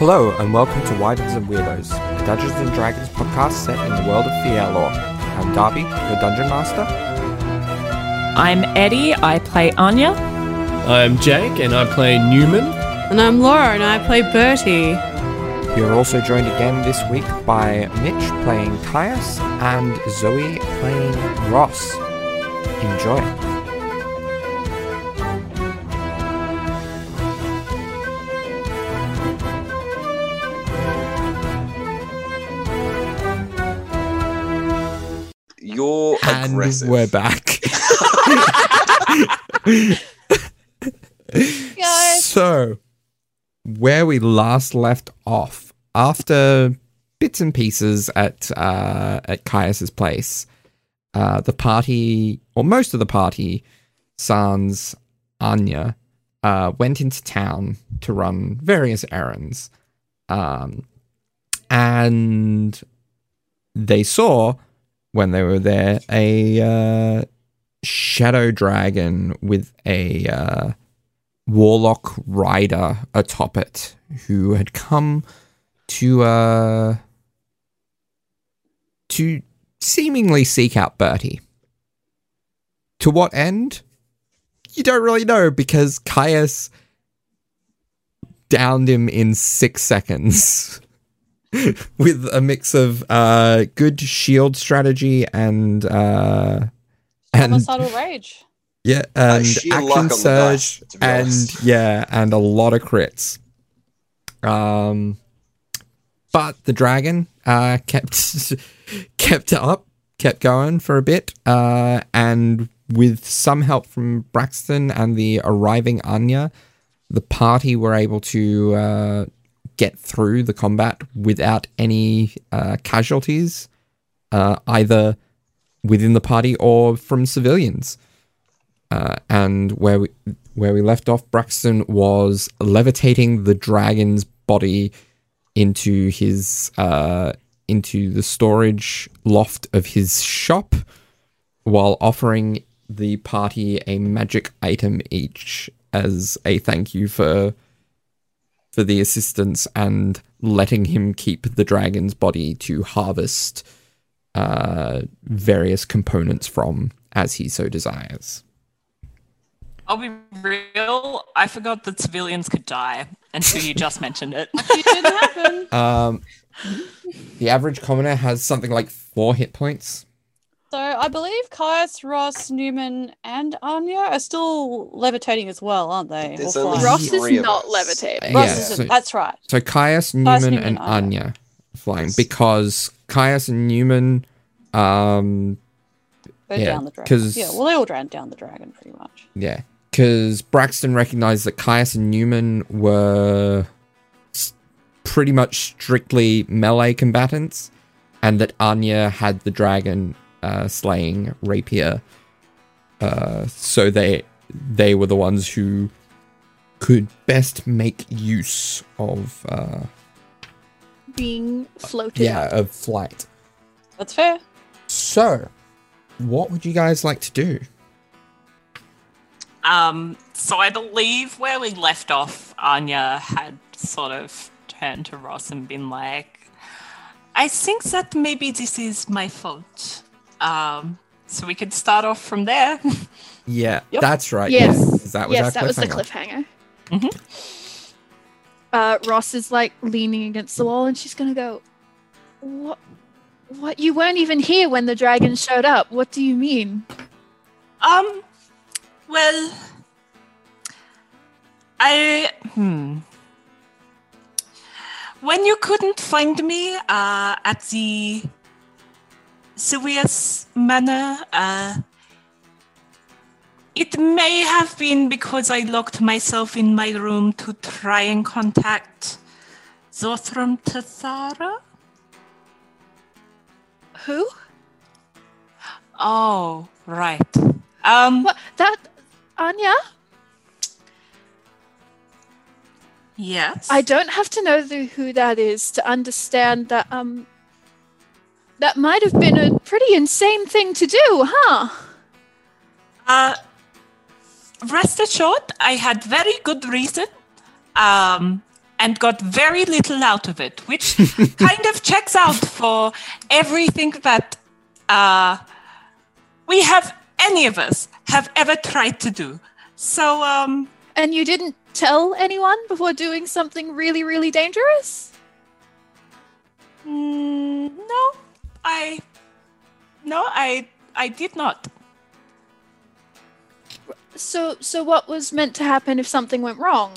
Hello, and welcome to Wydens and Weirdos, a Dungeons and Dragons podcast set in the world of Fielor. I'm Darby, your dungeon master. I'm Eddie. I play Anya. I'm Jake, and I play Newman. And I'm Laura, and I play Bertie. You're also joined again this week by Mitch playing Caius and Zoe playing Ross. Enjoy. Aggressive. we're back. Guys. So, where we last left off, after bits and pieces at uh, at Caius's place, uh, the party, or most of the party, Sans, Anya, uh, went into town to run various errands, um, and they saw when they were there a uh, shadow dragon with a uh, warlock rider atop it who had come to uh to seemingly seek out Bertie. To what end? You don't really know because Caius downed him in six seconds. With a mix of uh, good shield strategy and uh, and Homicidal rage. yeah, and sheer luck action on the dice, surge, and honest. yeah, and a lot of crits. Um, but the dragon uh kept kept up, kept going for a bit, uh, and with some help from Braxton and the arriving Anya, the party were able to uh, get through the combat without any uh, casualties, uh, either within the party or from civilians. Uh, and where we where we left off, Braxton was levitating the dragon's body into his uh, into the storage loft of his shop, while offering the party a magic item each as a thank you for for the assistance and letting him keep the dragon's body to harvest uh, various components from as he so desires. I'll be real. I forgot that civilians could die until you just mentioned it. It didn't happen. Um, the average commoner has something like four hit points. So I believe Caius, Ross, Newman, and Anya are still levitating as well, aren't they? There's Or only? Ross is not levitating. Ross yeah, is- so, that's right. so Caius, Newman, Newman, and Anya. Anya flying because Caius and Newman, um, Go Yeah, down the dragon. 'cause- Yeah, well, they all ran down the dragon pretty much. yeah, because Braxton recognized that Caius and Newman were pretty much strictly melee combatants, and that Anya had the dragon uh, slaying rapier. Uh, so they they were the ones who could best make use of uh, Being floated. yeah of flight. That's fair. So, what would you guys like to do? Um, so I believe where we left off, Anya had sort of turned to Ross and been like, I think that maybe this is my fault. Um, so we could start off from there. Yeah, Yep. that's right. Yes. yeah. That was yes, our that was the cliffhanger. cliffhanger. Uh, Ross is like leaning against the wall, and she's gonna go. What? What? You weren't even here when the dragon showed up. What do you mean? Um, well, I hmm. When you couldn't find me uh, at the Sirius manor. uh, it may have been because I locked myself in my room to try and contact Zothram Tathara. Who? Oh, right. Um, What? That? Anya? yes. I don't have to know the, who that is to understand that. Um. That might have been a pretty insane thing to do, huh? Uh, rest assured, I had very good reason. Um, and got very little out of it, which kind of checks out for everything that uh, we have, any of us, have ever tried to do. So, um, And you didn't tell anyone before doing something really, really dangerous? mm, no, I, no, I, I did not. So, so what was meant to happen if something went wrong?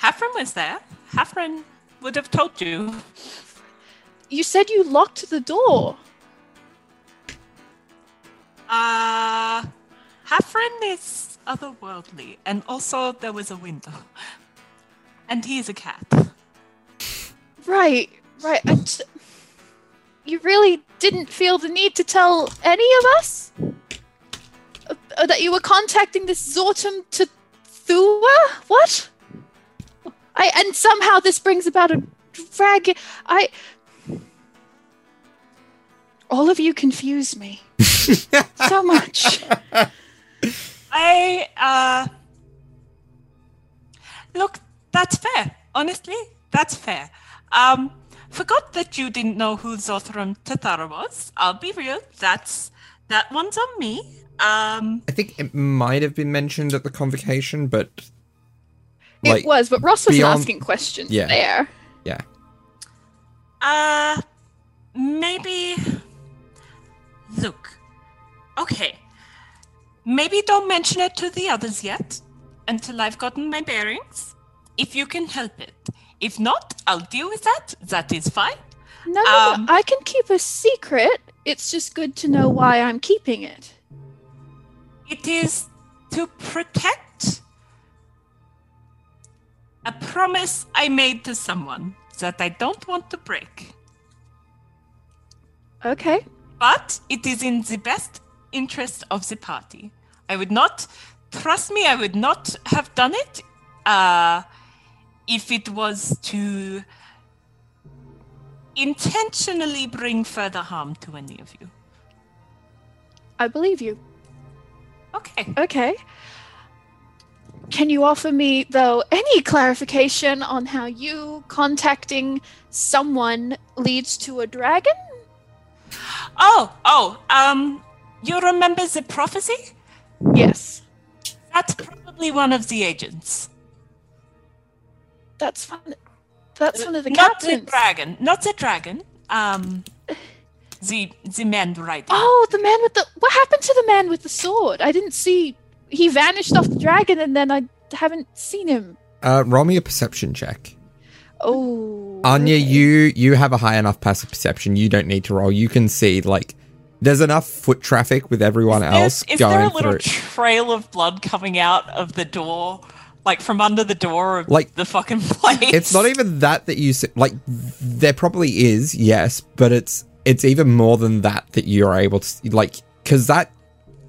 Hafren was there. Hafren would have told you. You said you locked the door. Uh, Hafren is otherworldly, and also there was a window. And he's a cat. Right, right. I t- you really didn't feel the need to tell any of us Uh, that you were contacting this Zortum to Thua? What? I and somehow this brings about a dragon. I. All of you confuse me so much. I, uh. Look, that's fair. Honestly, that's fair. Um, forgot that you didn't know who Zothram Tathara was. I'll be real, that's. That one's on me. Um, I think it might have been mentioned at the convocation, but it was, but Ross was beyond- asking questions Yeah. there. yeah. Uh, maybe. Look. Okay. Maybe don't mention it to the others yet until I've gotten my bearings. If you can help it. If not, I'll deal with that. That is fine. No, Um, I can keep a secret. It's just good to know why I'm keeping it. It is to protect a promise I made to someone that I don't want to break. Okay. but it is in the best interest of the party. I would not, trust me, I would not have done it uh, if it was to intentionally bring further harm to any of you. I believe you. Okay. Okay. Can you offer me, though, any clarification on how you contacting someone leads to a dragon? Oh, oh, um, you remember the prophecy? Yes. That's probably one of the agents. That's one. That's one of the not captains. the dragon. Not the dragon. Um, the the man riding. Oh, the man with the. What happened to the man with the sword? I didn't see. He vanished off the dragon, and then I haven't seen him. Uh, roll me a perception check. Oh. Anya, okay. you you have a high enough passive perception. You don't need to roll. You can see like there's enough foot traffic with everyone else is, is going there a little through. trail of blood coming out of the door, like from under the door of Like, the fucking place? it's not even that that you see, like there probably is, yes, but it's it's even more than that that you're able to like because that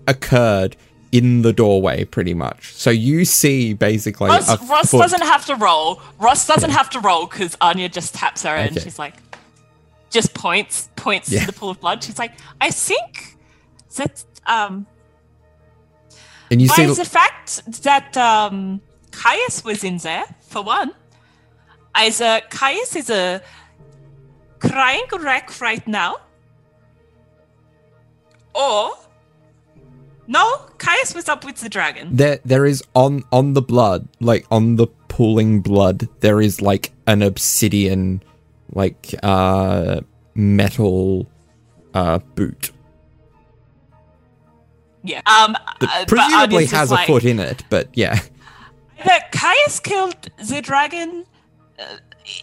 occurred in the doorway pretty much. So you see basically Ross, a Ross foot- doesn't have to roll. Ross doesn't have to roll because Anya just taps her and she's like, just points, points Yeah. to the pool of blood. She's like, I think that um, and you by see the fact that um, Caius was in there for one, as uh, Caius is a crying wreck right now, or no, Caius was up with the dragon. there there is on on the blood like on the pooling blood there is like an obsidian like uh metal uh boot Yeah. Um. that uh, presumably has a like, foot in it but yeah Either Caius killed the dragon uh,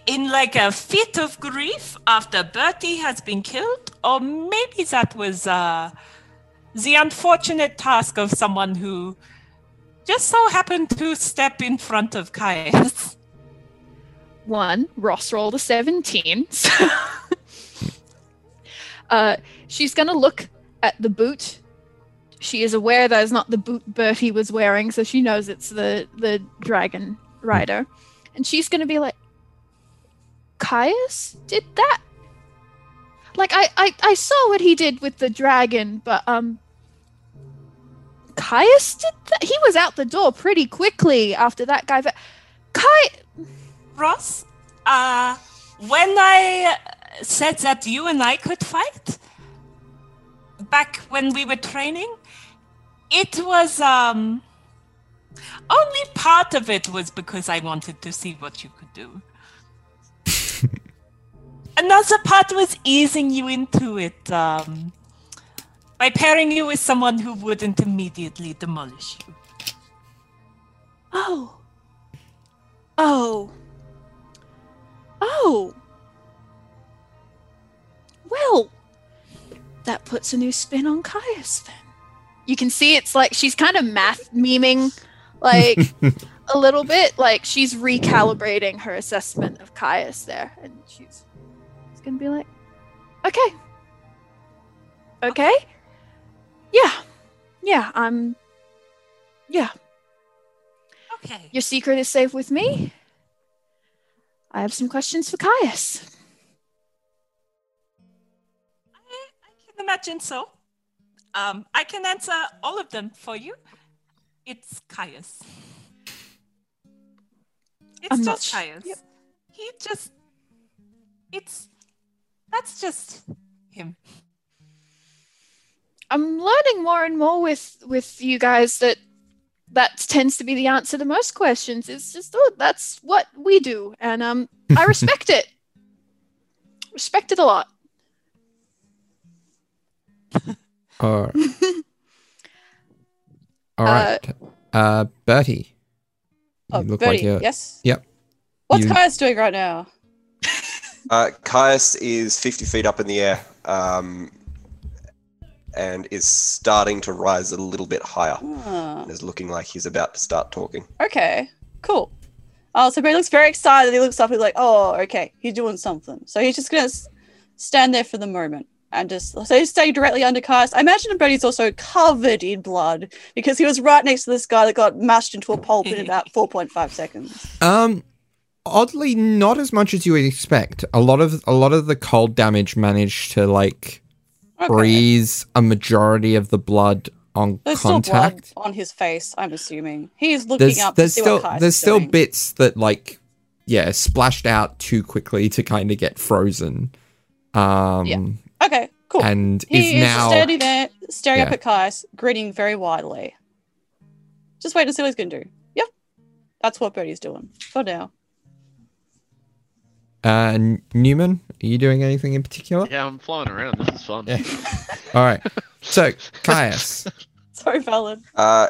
in like a fit of grief after Bertie has been killed, or maybe that was uh, the unfortunate task of someone who just so happened to step in front of Caius. One, Ross rolled a 17. uh, she's going to look at the boot. She is aware that is not the boot Bertie was wearing, so she knows it's the, the dragon rider. And she's to be like, Caius did that? Like, I, I, I saw what he did with the dragon, but, um, Caius did that? He was out the door pretty quickly after that guy. Va- Kai. Ross, uh, when I said that you and I could fight back when we were training, it was um only part of it was because I wanted to see what you could do. Another part was easing you into it um, by pairing you with someone who wouldn't immediately demolish you. Oh. Oh. Oh. Well, that puts a new spin on Caius then. You can see it's like she's kind of math memeing, like a little bit. Like she's recalibrating her assessment of Caius there. And she's, she's going to be like, okay. Okay. Yeah. Yeah, I'm. Yeah, Okay. your secret is safe with me. I have some questions for Caius. I, I can imagine so. Um, I can answer all of them for you. It's Caius. It's I'm not just Caius. Yep. He just. It's. That's just him. I'm learning more and more with with you guys that that tends to be the answer to most questions. It's just oh, that's what we do, and um, I respect it. Respect it a lot. All right. All right. Uh, Bertie. Oh, look Bertie, like you're- yes. Yep. What's You- Caius doing right now? Uh, Caius is 50 feet up in the air um, and is starting to rise a little bit higher. Ah, And is looking like he's about to start talking. okay, cool. Oh, so Bertie looks very excited. He looks up. He's like, "Oh, okay, he's doing something." So he's just gonna s- stand there for the moment and just so he's staying directly under Caius. I imagine Bertie's also covered in blood because he was right next to this guy that got mashed into a pulp in about four point five seconds. Um, oddly, not as much as you would expect. A lot of a lot of the cold damage managed to like Okay. freeze a majority of the blood on There's contact. still blood on his face. I'm assuming he's looking there's up there's to see still what Caius there's still doing. bits that like yeah splashed out too quickly to kind of get frozen. Um, Yeah. Okay, cool. and he is is now standing there, staring up at Caius, grinning very widely. Just wait to see what he's going to do. Yep. That's what Bertie's doing for now. uh, Newman. Are you doing anything in particular? Yeah, I'm flying around. This is fun. Yeah. All right. So Caius. Sorry, Valen. Uh,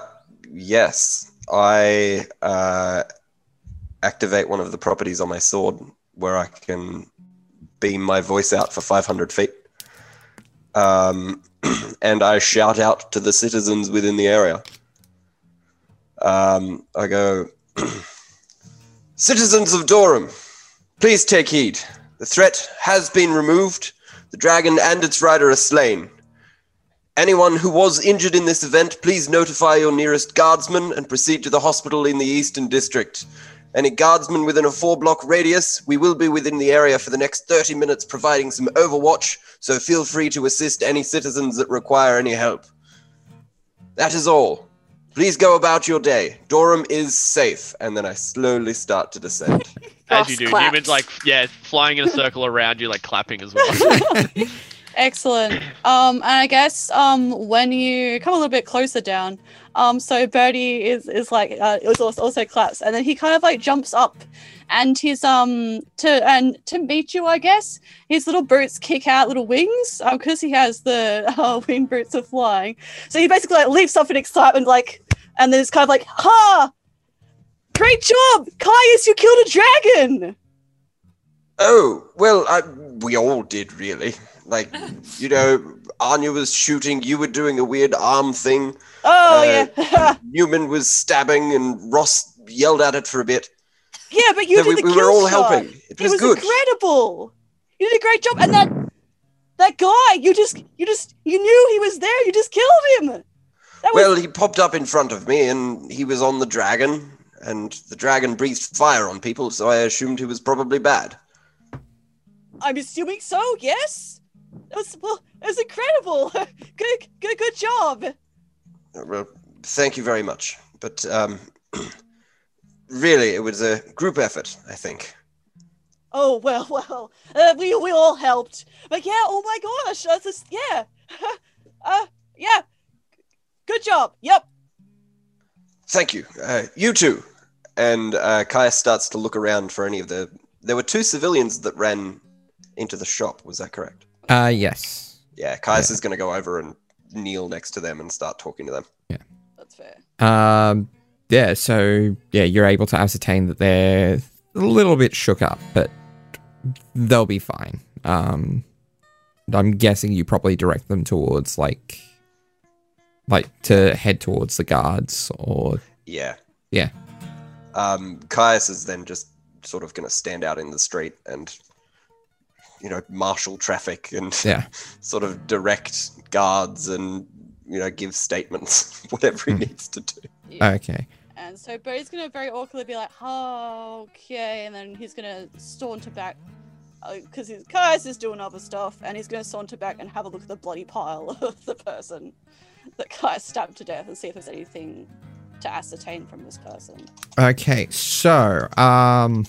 yes, I uh, activate one of the properties on my sword where I can beam my voice out for 500 feet. Um, and I shout out to the citizens within the area. Um, I go, Citizens of Dorum, please take heed. The threat has been removed. The dragon and its rider are slain. Anyone who was injured in this event, please notify your nearest guardsman and proceed to the hospital in the Eastern District. Any guardsmen within a four block radius, we will be within the area for the next 30 minutes providing some overwatch, so feel free to assist any citizens that require any help. That is all. Please go about your day. Dorum is safe. And then I slowly start to descend. As you do. claps. Newman's like, yeah, flying in a circle around you, like clapping as well. Excellent. Um, and I guess um, when you come a little bit closer down, um, so Bertie is is like uh, was also, also claps, and then he kind of like jumps up, and his um to and to meet you, I guess his little boots kick out little wings, um, because he has the uh, wing boots of flying. So he basically like leaps up in excitement, like, and then it's kind of like, ha! Great job, Caius! You killed a dragon. Oh, well, I, we all did, really. Like, you know, Anya was shooting, you were doing a weird arm thing, Oh Uh, yeah, Newman was stabbing, and Ross yelled at it for a bit. yeah, but you So did we, the we were all shot. helping. It It was, was good. incredible. You did a great job, and that that guy, you just, you just, you knew he was there. You just killed him. Was Well, he popped up in front of me, and he was on the dragon, and the dragon breathed fire on people, so I assumed he was probably bad. I'm assuming so. Yes. That was well. It was incredible. good, good, good job. Uh, Well, thank you very much. But um, really, it was a group effort, I think. Oh well, well, uh, we we all helped, but yeah. Oh my gosh, that's just yeah, uh, yeah. Good job. Yep. Thank you. Uh, you two. And uh, Kaya starts to look around for any of the. There were two civilians that ran into the shop. Was that correct? Uh, yes. Yeah. Caius is going to go over and kneel next to them and start talking to them. Yeah. That's fair. Um, yeah. So yeah, you're able to ascertain that they're a little bit shook up, but they'll be fine. Um, I'm guessing you probably direct them towards like, like to head towards the guards or Yeah. yeah. Um, Caius is then just sort of going to stand out in the street and, you know, marshal traffic and Yeah. sort of direct guards and, you know, give statements, whatever he Hmm. needs to do. Okay. And so Bertie's gonna very awkwardly be like, oh, okay, and then he's gonna saunter back because his Caius is doing other stuff, and he's gonna saunter back and have a look at the bloody pile of the person that Caius stabbed to death and see if there's anything to ascertain from this person. Okay, so um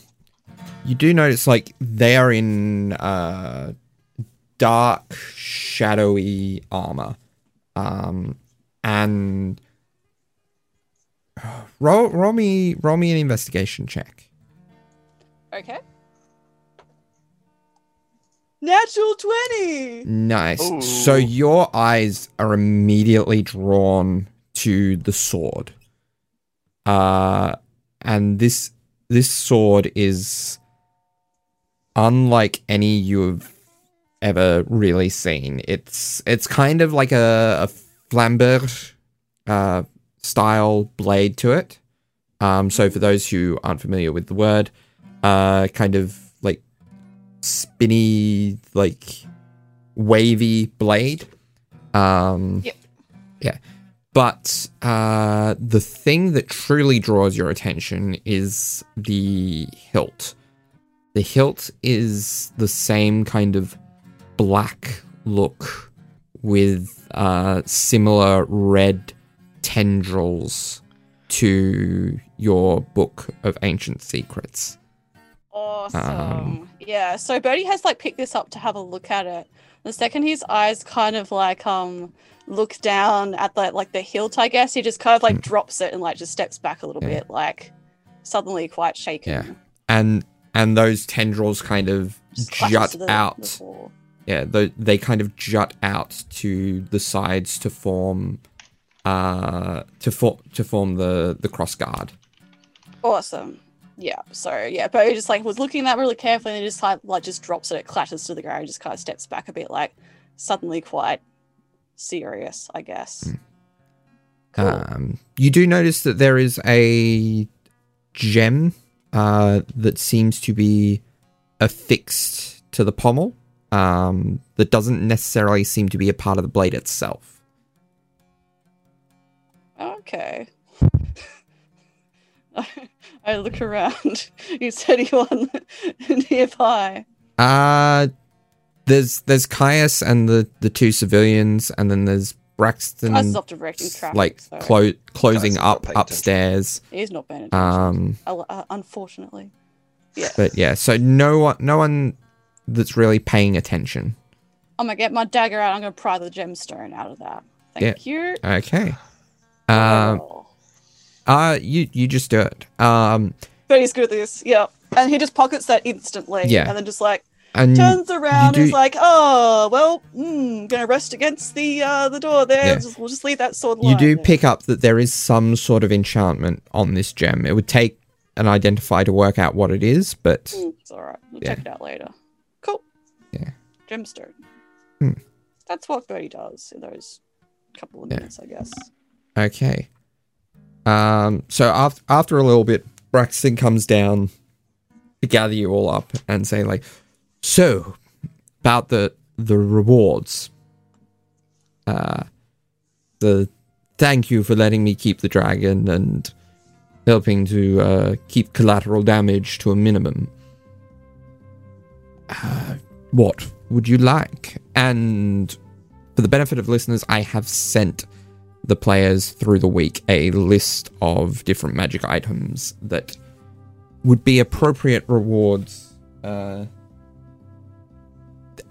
you do notice like they are in uh dark shadowy armor. Um and roll roll me roll me an investigation check. Okay. Natural 20! Nice. Ooh. So your eyes are immediately drawn to the sword. Uh and this this sword is unlike any you've ever really seen. It's it's kind of like a, a uh style blade to it. Um so for those who aren't familiar with the word, uh kind of like spinny like wavy blade. Um Yep. Yeah. But uh the thing that truly draws your attention is the hilt. The hilt is the same kind of black look with uh similar red tendrils to your book of ancient secrets. Awesome. Um, yeah, so Bertie has like picked this up to have a look at it. The second his eyes kind of like um look down at the like the hilt, I guess, he just kind of like Mm. drops it and like just steps back a little Yeah. bit, like suddenly quite shaken. Yeah. And and those tendrils kind of jut the- the out floor. yeah they, they kind of jut out to the sides to form uh to form to form the the cross guard Awesome. Yeah. So yeah, Bertie just like was looking at that really carefully and he just like, like just drops it, it clatters to the ground, just kind of steps back a bit, like suddenly quite serious, I guess. Hmm. Cool. um you do notice that there is a gem uh that seems to be affixed to the pommel um that doesn't necessarily seem to be a part of the blade itself Okay. I look around. You Is anyone nearby? uh there's there's Caius and the the two civilians and then there's Braxton I off directing traffic. like so clo- closing up upstairs he's not paying attention. um uh, unfortunately. Yeah. but yeah so no one no one that's really paying attention I'm gonna get my dagger out. I'm gonna pry the gemstone out of that. Thank you. okay um Oh. uh you you just do it um But he's good at this. Yeah. And he just pockets that instantly. Yeah. And then just like and turns around do- and is like, oh, well, mm, gonna rest against the uh, the door there. Yeah. Just, we'll just leave that sword you do there. pick up that there is some sort of enchantment on this gem it would take an identifier to work out what it is but Mm, it's alright. We'll Yeah. check it out later. Cool. Yeah. Gemstone. Hmm. That's what Bertie does in those couple of Yeah. minutes, I guess. Okay. Um. So after after a little bit, Braxton comes down to gather you all up and say like, "So, about the the rewards. Uh, the thank you for letting me keep the dragon and helping to uh, keep collateral damage to a minimum. Uh, what would you like? And for the benefit of listeners, I have sent the players through the week a list of different magic items that would be appropriate rewards Uh,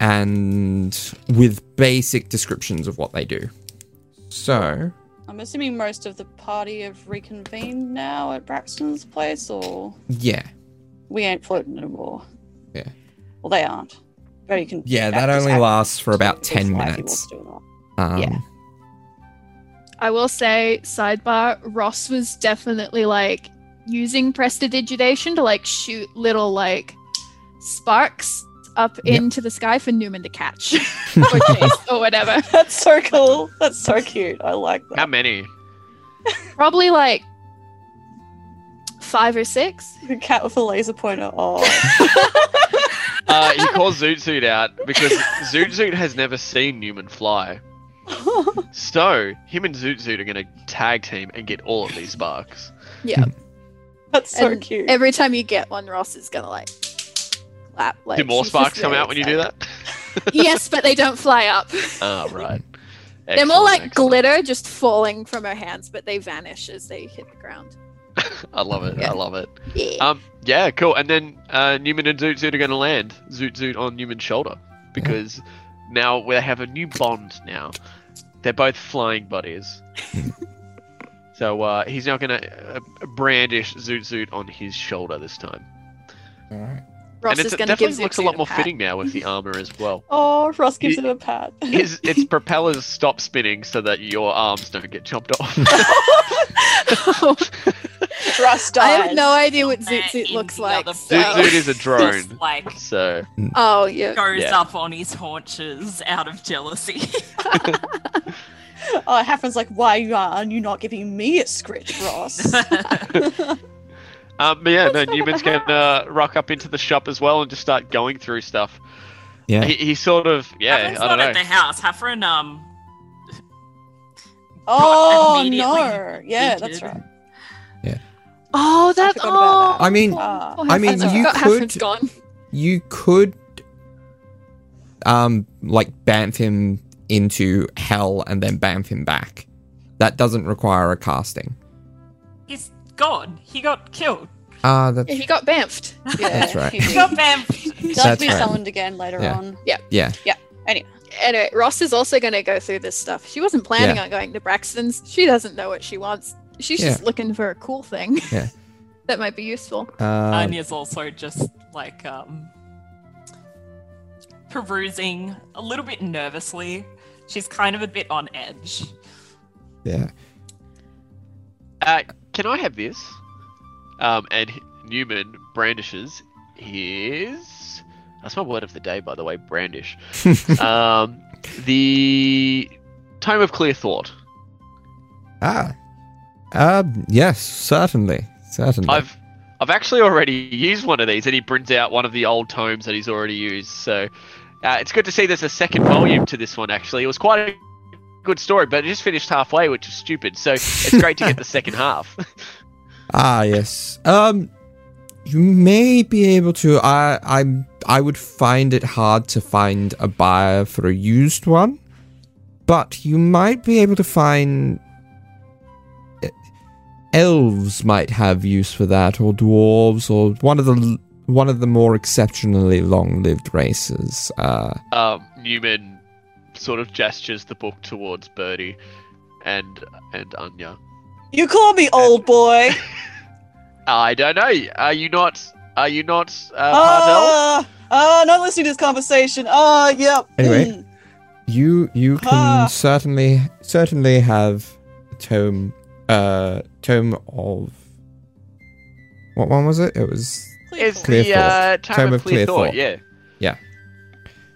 and with basic descriptions of what they do. So, I'm assuming most of the party have reconvened now at Braxton's place, or yeah. we ain't floating anymore. Yeah. Well, they aren't. But you can. Yeah, that only lasts for about 10 minutes. wants to or Um, Yeah. I will say, sidebar, Ross was definitely like using prestidigitation to like shoot little like sparks up Yep. into the sky for Newman to catch or chase or whatever. That's so cool. That's so cute. I like that. How many? Probably like five or six. The cat with a laser pointer. Oh, Uh, he calls Zoot Zoot out because Zoot Zoot has never seen Newman fly. So him and Zoot Zoot are going to tag team and get all of these sparks. Yeah. that's so And cute. Every time you get one, Ross is gonna like clap. Like Do more sparks come out when you do that? yes, but they don't fly up. Ah, right. They're more like excellent. glitter just falling from her hands, but they vanish as they hit the ground. I love it. Yeah. I love it. Yeah. Um, yeah, cool. And then uh, Newman and Zoot Zoot are going to land Zoot Zoot on Newman's shoulder because now we have a new bond. Now they're both flying buddies. so uh, he's now going to uh, brandish Zoot Zoot on his shoulder this time, all right. Ross and is it going to give definitely looks a lot more pat. fitting now with the armor as well. oh, Ross gives He- it a pat. His its propellers stop spinning so that your arms don't get chopped off. Trust I have no idea what Zoot Zoot looks like. other so- Zoot Zoot is a drone, like so Oh, yeah. goes Yeah. up on his haunches out of jealousy. Oh, it happens like, why are you not giving me a scritch, Ross? Um, but yeah, no, Newman's going to rock up into the shop as well and just start going through stuff. Yeah. He, he sort of, yeah, Hafren's I not don't at know. the house. Hafren, um, oh no! Yeah, that's thinking. right. Oh, that's forgot oh. that. I mean. Oh, I mean, you could- Hafren's gone. you could um like bamf him into hell and then bamf him back. That doesn't require a casting. he's gone. He got killed. Ah, that's Yeah, he got bamfed. Yeah, That's right. He, He got bamfed. he does That's be right. summoned again later on. Yeah. on. yeah. Anyway, Ross is also going to go through this stuff. She wasn't planning Yeah. on going to Braxton's. She doesn't know what she wants. She's Yeah. just looking for a cool thing. Yeah. that might be useful. Uh, Anya's also just like um perusing a little bit nervously. She's kind of a bit on edge. yeah. Uh, can I have this? Um, and Newman brandishes his. That's my word of the day, by the way, brandish. um, the Tome of Clear Thought. Ah. Um. Yes. Certainly. Certainly. I've I've actually already used one of these, and he brings out one of the old tomes that he's already used. So uh, it's good to see there's a second volume to this one. Actually, it was quite a good story, but it just finished halfway, which is stupid. So it's great to get the second half. Ah, yes. Um, you may be able to. I, I, I would find it hard to find a buyer for a used one, but you might be able to find. eh, Elves might have use for that, or dwarves, or one of the one of the more exceptionally long-lived races. Uh, um, Newman sort of gestures the book towards Bertie and and Anya. You call me old boy. I don't know. Are you not? Are you not uh, Partel? Uh, uh, not listening to this conversation. Uh, yep. Anyway. Mm. you you can Ah. certainly certainly have a tome uh tome of what one was it? It was It's Clear the Thought. uh, Tome, Tome of of Clear, Clear Thought. Thought. Yeah.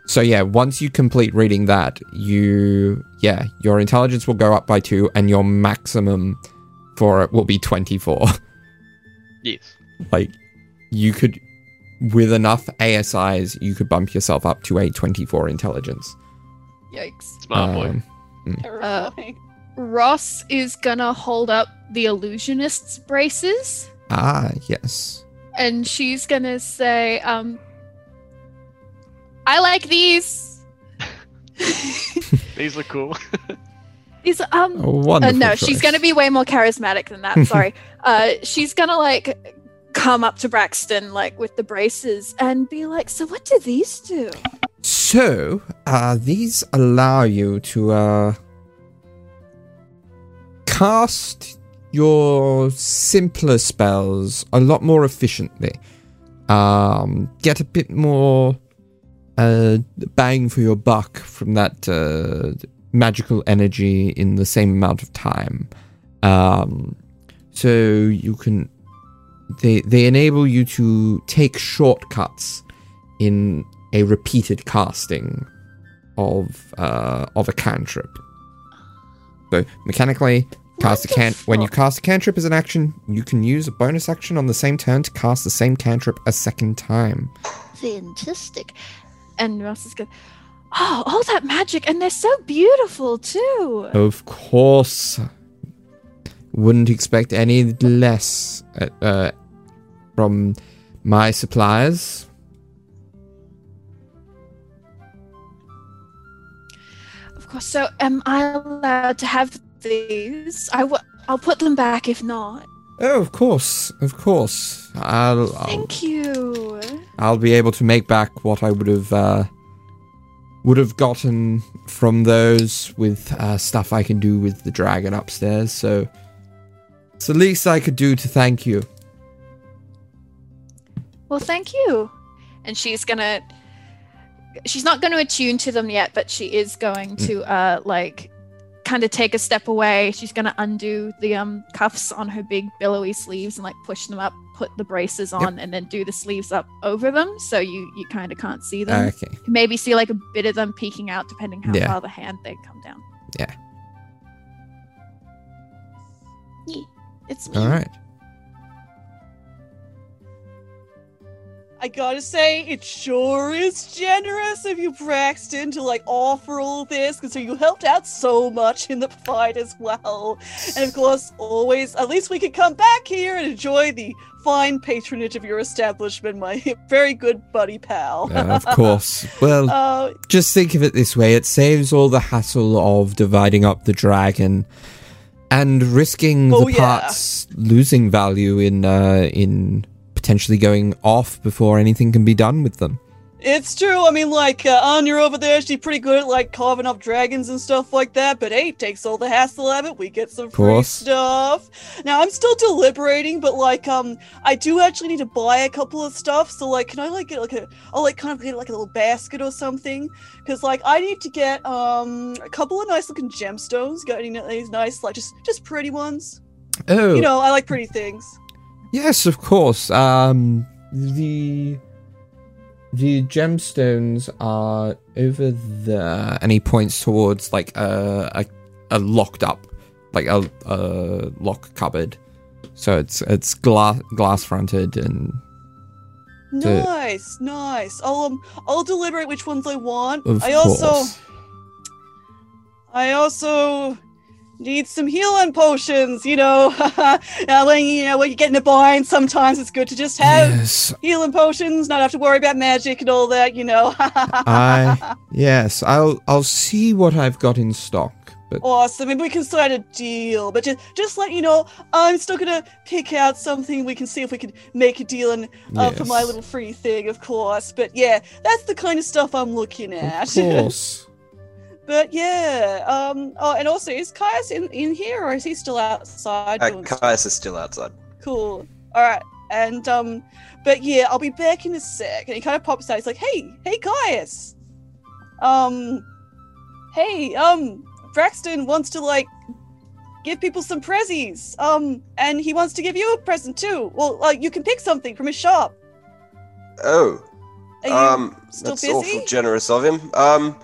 So yeah, once you complete reading that, you yeah, your intelligence will go up by 2 and your maximum for it will be 24. Yes. like you could with enough ASIs, you could bump yourself up to a 24 intelligence. Yikes. Smart boy. Um, Terrifying. Ross is gonna hold up the illusionist's braces Ah, yes. and she's gonna say, um, I like these. These look cool. um Uh, no, she's gonna be way more charismatic than that. Sorry. uh, she's gonna like come up to Braxton like with the braces and be like, "So what do these do?" So, uh, these allow you to uh, cast your simpler spells a lot more efficiently. Um, get a bit more uh, bang for your buck from that uh, magical energy in the same amount of time. Um, so you can they they enable you to take shortcuts in a repeated casting of uh, of a cantrip. So mechanically, cast a can when you cast a cantrip as an action, you can use a bonus action on the same turn to cast the same cantrip a second time. Fantastic. And Ross is going, "Oh, all that magic, and they're so beautiful too." Of course, wouldn't expect any less uh, uh, from my suppliers. Of course. So, am I allowed to have these? I w- I'll put them back if not. Oh, of course, of course. I'll I'll, Thank you. I'll be able to make back what I would have uh, would have gotten from those with uh, stuff I can do with the dragon upstairs. So it's the least I could do to thank you. Well, thank you. And she's gonna. She's not going to attune to them yet, but she is going to uh like kind of take a step away. She's going to undo the um cuffs on her big billowy sleeves and like push them up, put the braces on, and then do the sleeves up over them, so you you kind of can't see them. Okay. Maybe see like a bit of them peeking out, depending how Yeah. far the hand they come down. Yeah. Yeah, It's me. All right. I gotta say, it sure is generous of you, Braxton, to like offer all this, because you helped out so much in the fight as well. And of course, always, at least we could come back here and enjoy the fine patronage of your establishment, my very good buddy pal. Uh, of course. Well, Uh, just think of it this way it saves all the hassle of dividing up the dragon and risking Oh, the yeah. parts losing value in uh, in potentially going off before anything can be done with them. It's true. I mean, like uh, Anya over there, she's pretty good at like carving up dragons and stuff like that. But hey, takes all the hassle out of it. We get some free stuff. Now I'm still deliberating, but like, um, I do actually need to buy a couple of stuff. So like, can I like get like a, I'll like kind of get like a little basket or something? Because like, I need to get um a couple of nice looking gemstones. Got any of these nice like just just pretty ones? Oh, You know, I like pretty things. Yes, of course. Um, the the gemstones are over there, and he points towards like a a, a locked up, like a, a lock cupboard. So it's it's glass glass fronted and The- Nice, nice. I'll um, I'll deliberate which ones I want. of I also. I also need some healing potions, you know. now, when you know when you get in a bind, sometimes it's good to just have Yes, healing potions, not have to worry about magic and all that, you know. I yes, I'll I'll see what I've got in stock. But awesome. Maybe we can start a deal, but just just let you know, I'm still gonna pick out something. We can see if we can make a deal and uh, for my little free thing, of course. But yeah, that's the kind of stuff I'm looking at. of course, But yeah, um, oh, and also, is Caius in, in here or is he still outside? Uh, stuff? Caius is still outside. Cool. All right, and um, but yeah, I'll be back in a sec. And he kind of pops out. He's like, "Hey, hey, Caius. Um, hey, um, Braxton wants to like give people some prezzies. Um, and he wants to give you a present too. Well, like you can pick something from his shop. Oh, um, still that's busy? awful generous of him. Um,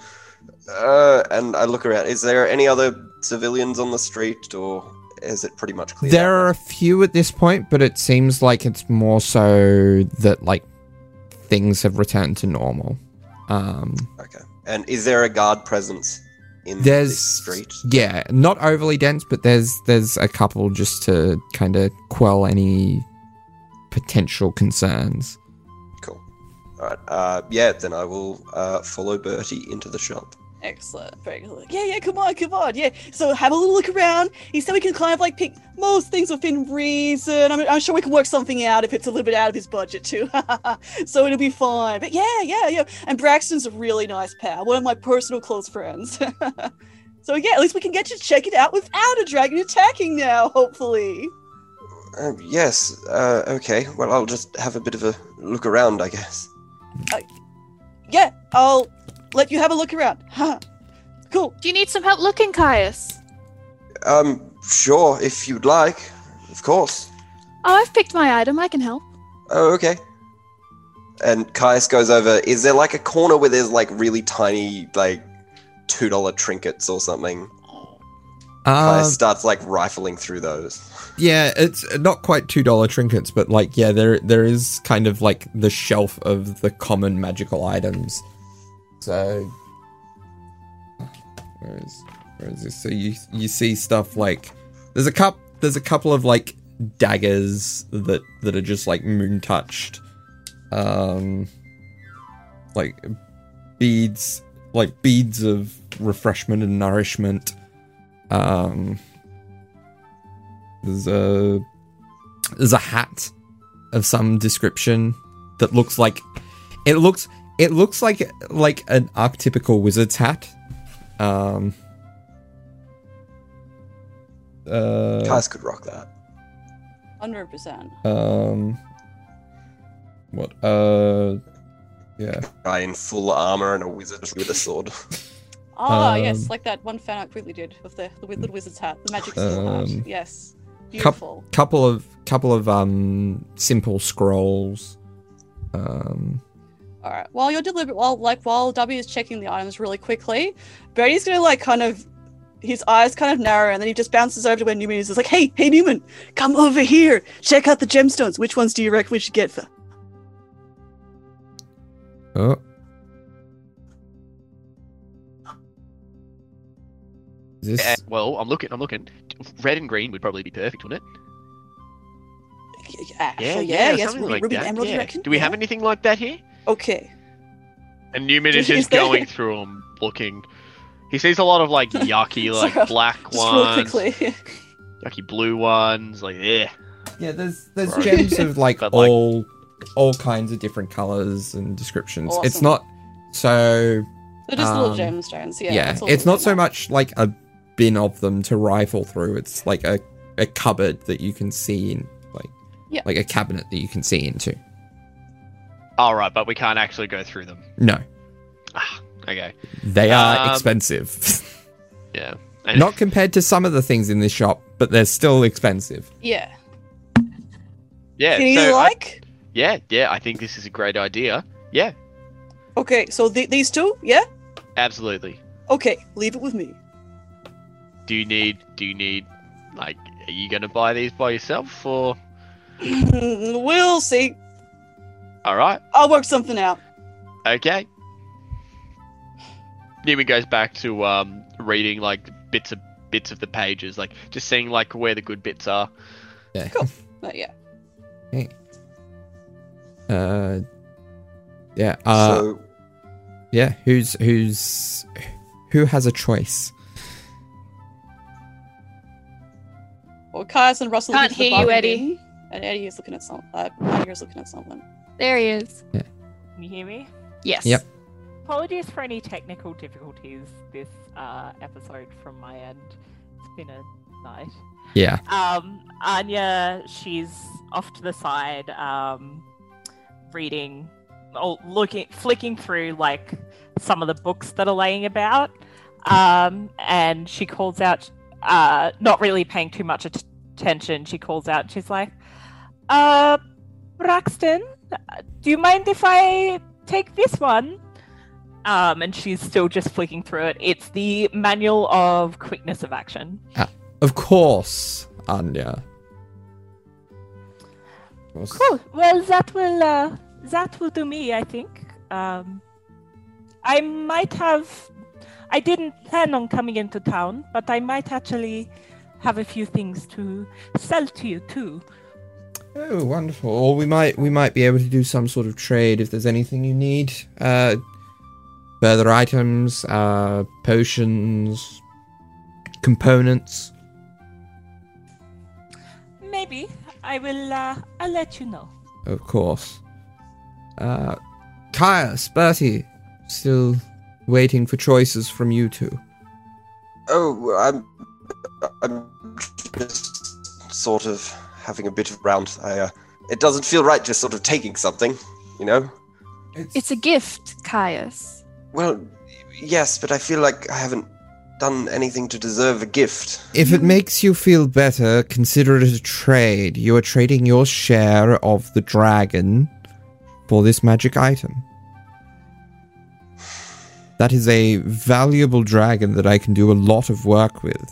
uh, and I look around. Is there any other civilians on the street, or is it pretty much clear? there are a few at this point, but it seems like it's more so that like things have returned to normal. Um, Okay. And is there a guard presence in There's- this street? yeah, not overly dense, but there's there's a couple just to kind of quell any potential concerns. Cool. All right. Uh, yeah. Then I will uh, follow Bertie into the shop. Excellent. Very good. Yeah, yeah, come on, come on. Yeah. So have a little look around. He said we can kind of like pick most things within reason. I'm, I'm sure we can work something out if it's a little bit out of his budget too. so it'll be fine. But yeah, yeah, yeah. And Braxton's a really nice pal, one of my personal close friends. so yeah, at least we can get to check it out without a dragon attacking now, hopefully. Uh, yes. Uh, okay. Well, I'll just have a bit of a look around, I guess. Yeah, I'll let you have a look around. Huh. Cool. Do you need some help looking, Caius? Um, sure, if you'd like. Of course. Oh, I've picked my item. I can help. Oh, okay. And Caius goes over. Is there like a corner where there's like really tiny, like two dollar trinkets or something? Uh, Caius starts like rifling through those. yeah, it's not quite two dollar trinkets, but like yeah, there there is kind of like the shelf of the common magical items. So where is where is this? So you you see stuff like there's a cup there's a couple of like daggers that that are just like moon touched. Um like beads like beads of refreshment and nourishment. Um there's a there's a hat of some description that looks like it looks it looks like like an archetypical wizard's hat. Um uh, Caius could rock that. Hundred percent. um what uh yeah Guy in full armor and a wizard with a sword. Ah, Um, yes, like that one fan art quickly did of the the little wizard's hat, the magic steel Um, hat. Yes, beautiful. couple of couple of um simple scrolls um All right. While you're deliberate, while like while W is checking the items really quickly, Brady's gonna like kind of his eyes kind of narrow, and then he just bounces over to where Newman is. He's like, "Hey, hey, Newman, come over here. Check out the gemstones. Which ones do you reckon we should get for?" oh this Uh, well, I'm looking. I'm looking. Red and green would probably be perfect, wouldn't it? Actually, yeah, yes, something Ruby, like Ruby that. Emerald, you yeah. reckon? Do we have anything like that here? Okay. And Newman is Is just going through them, looking. He sees a lot of like yucky, like Sorry, black Just really ones, quickly. yucky blue ones. Like, yeah, yeah there's there's Right. gems of like But, like- all all kinds of different colors and descriptions it's not so They're just little Um, gemstones. Yeah. yeah, that's it's not so much like a bin of them to rifle through. It's like a, a cupboard that you can see in, like Yeah. like a cabinet that you can see into. All right, but we can't actually go through them. No, Ah, okay, they are Um, expensive. yeah. not compared to some of the things in this shop, but they're still expensive. Yeah. yeah. Can you so I- like? yeah, yeah. I think this is a great idea. Yeah, Okay, so th- these two, yeah. absolutely. Okay, leave it with me. Do you need? Do you need? Like, are you gonna buy these by yourself, or? we'll see. All right. I'll work something out. Okay. Newman goes back to um, reading like bits of bits of the pages, like just seeing like where the good bits are. Yeah. Cool. But yeah. Hey. Uh. Yeah. Uh. so yeah. Who's who's who has a choice? Well, Caius and Russell. Can't look the hear you, Eddie. in, And Eddie is looking at some. Uh, Anya is looking at something. There he is. Can you hear me? Yes. Yep. Apologies for any technical difficulties this uh, episode from my end. It's been a night. Yeah. Um, Anya, she's off to the side, um, reading, or looking, flicking through like some of the books that are laying about. Um, and she calls out, uh, not really paying too much attention. She calls out, she's like, uh, Braxton, do you mind if I take this one? Um, and she's still just flicking through it. It's the Manual of Quickness of Action. Of course, Anya. Of course. Cool. Well, that will uh, that will do me. I think. Um, I might have. I didn't plan on coming into town, but I might actually have a few things to sell to you too. Oh, wonderful. Or we might we might be able to do some sort of trade if there's anything you need. Uh, further items, uh, potions, components. Maybe I will. Uh, I'll let you know. Of course. Uh, Caius, Bertie, still waiting for choices from you two. Oh, I'm, I'm just sort of having a bit of round. I, uh, it doesn't feel right just sort of taking something, you know. It's a gift, Caius. Well, yes, but I feel like I haven't done anything to deserve a gift. If it makes you feel better, consider it a trade. You are trading your share of the dragon for this magic item. That is a valuable dragon that I can do a lot of work with.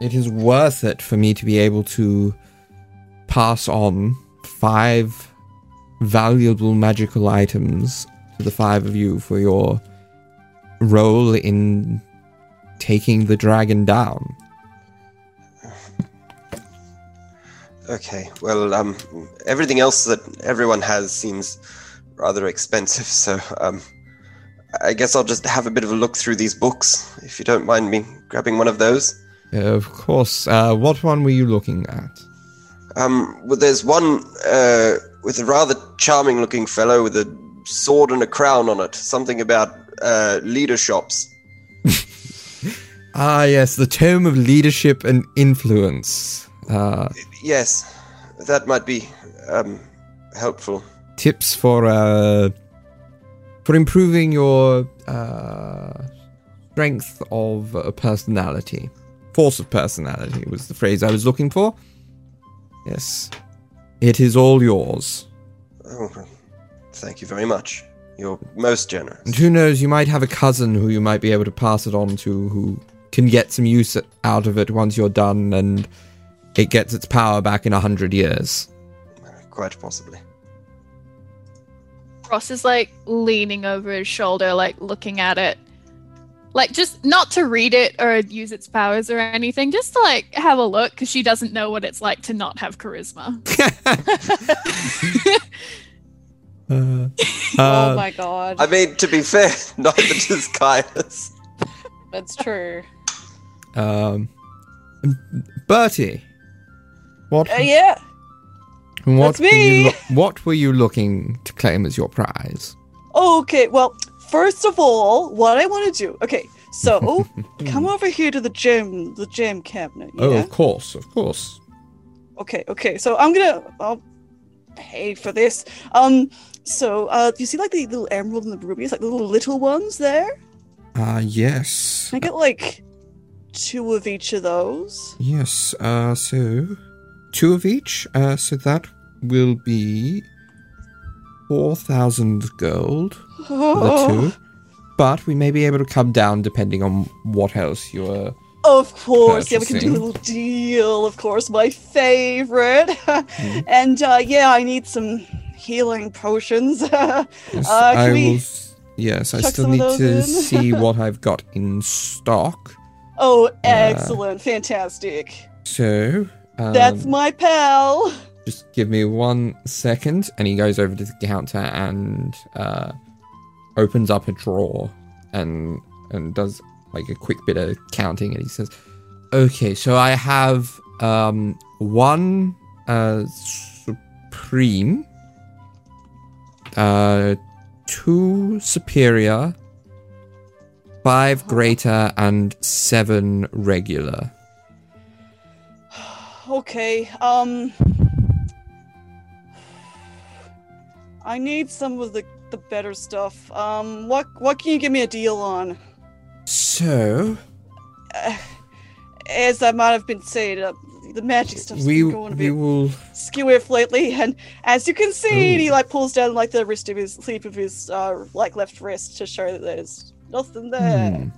It is worth it for me to be able to pass on five valuable magical items to the five of you for your role in taking the dragon down. Okay, well, um, everything else that everyone has seems rather expensive, so um, I guess I'll just have a bit of a look through these books, if you don't mind me grabbing one of those. Of course. Uh, what one were you looking at? Um, well, there's one uh, with a rather charming-looking fellow with a sword and a crown on it. Something about uh, leader shops. Ah, yes, the Tome of Leadership and Influence. Uh, Yes, that might be um, helpful. tips for uh, for improving your uh, strength of uh, personality, force of personality was the phrase I was looking for. Yes, it is all yours. Oh, thank you very much. You're most generous. And who knows, you might have a cousin who you might be able to pass it on to who can get some use out of it once you're done and it gets its power back in a hundred years. Quite possibly. Ross is like leaning over his shoulder, like looking at it. Like just not to read it or use its powers or anything, just to like have a look because she doesn't know what it's like to not have charisma. Uh, oh uh, my god. I mean, to be fair, neither does Caius. That's true. um, Bertie, what Uh, yeah. what that's were you me. lo- what were you looking to claim as your prize? Okay, well, first of all, what I want to do. Okay, so come over here to the gym, the gym cabinet. Oh, of course, of course. Okay, okay. So I'm gonna I'll pay for this. Um, so uh, you see like the little emerald and the rubies, like the little little ones there? Ah, yes, Can I get like two of each of those? yes. Uh, so two of each. Uh, so that will be four thousand gold the two. But we may be able to come down depending on what else you're. Of course, yeah, we can do a little deal. Of course, my favorite. and uh, yeah, I need some healing potions. Yes, Uh, can I will. Yes, I still need to see what I've got in stock. oh, excellent, fantastic. So um, That's my pal. just give me one second, and he goes over to the counter and uh, opens up a drawer and and does like a quick bit of counting, and he says, "Okay, so I have um, one uh, supreme, uh, two superior." Five greater and seven regular. Okay, um. I need some of the, the better stuff. Um, what what can you give me a deal on? So, As I might have been saying, uh, the magic stuff's we been going a we bit will skew off lately, and as you can see, Ooh. he like pulls down like the wrist of his sleeve of his uh like left wrist to show that there's nothing there. Hmm.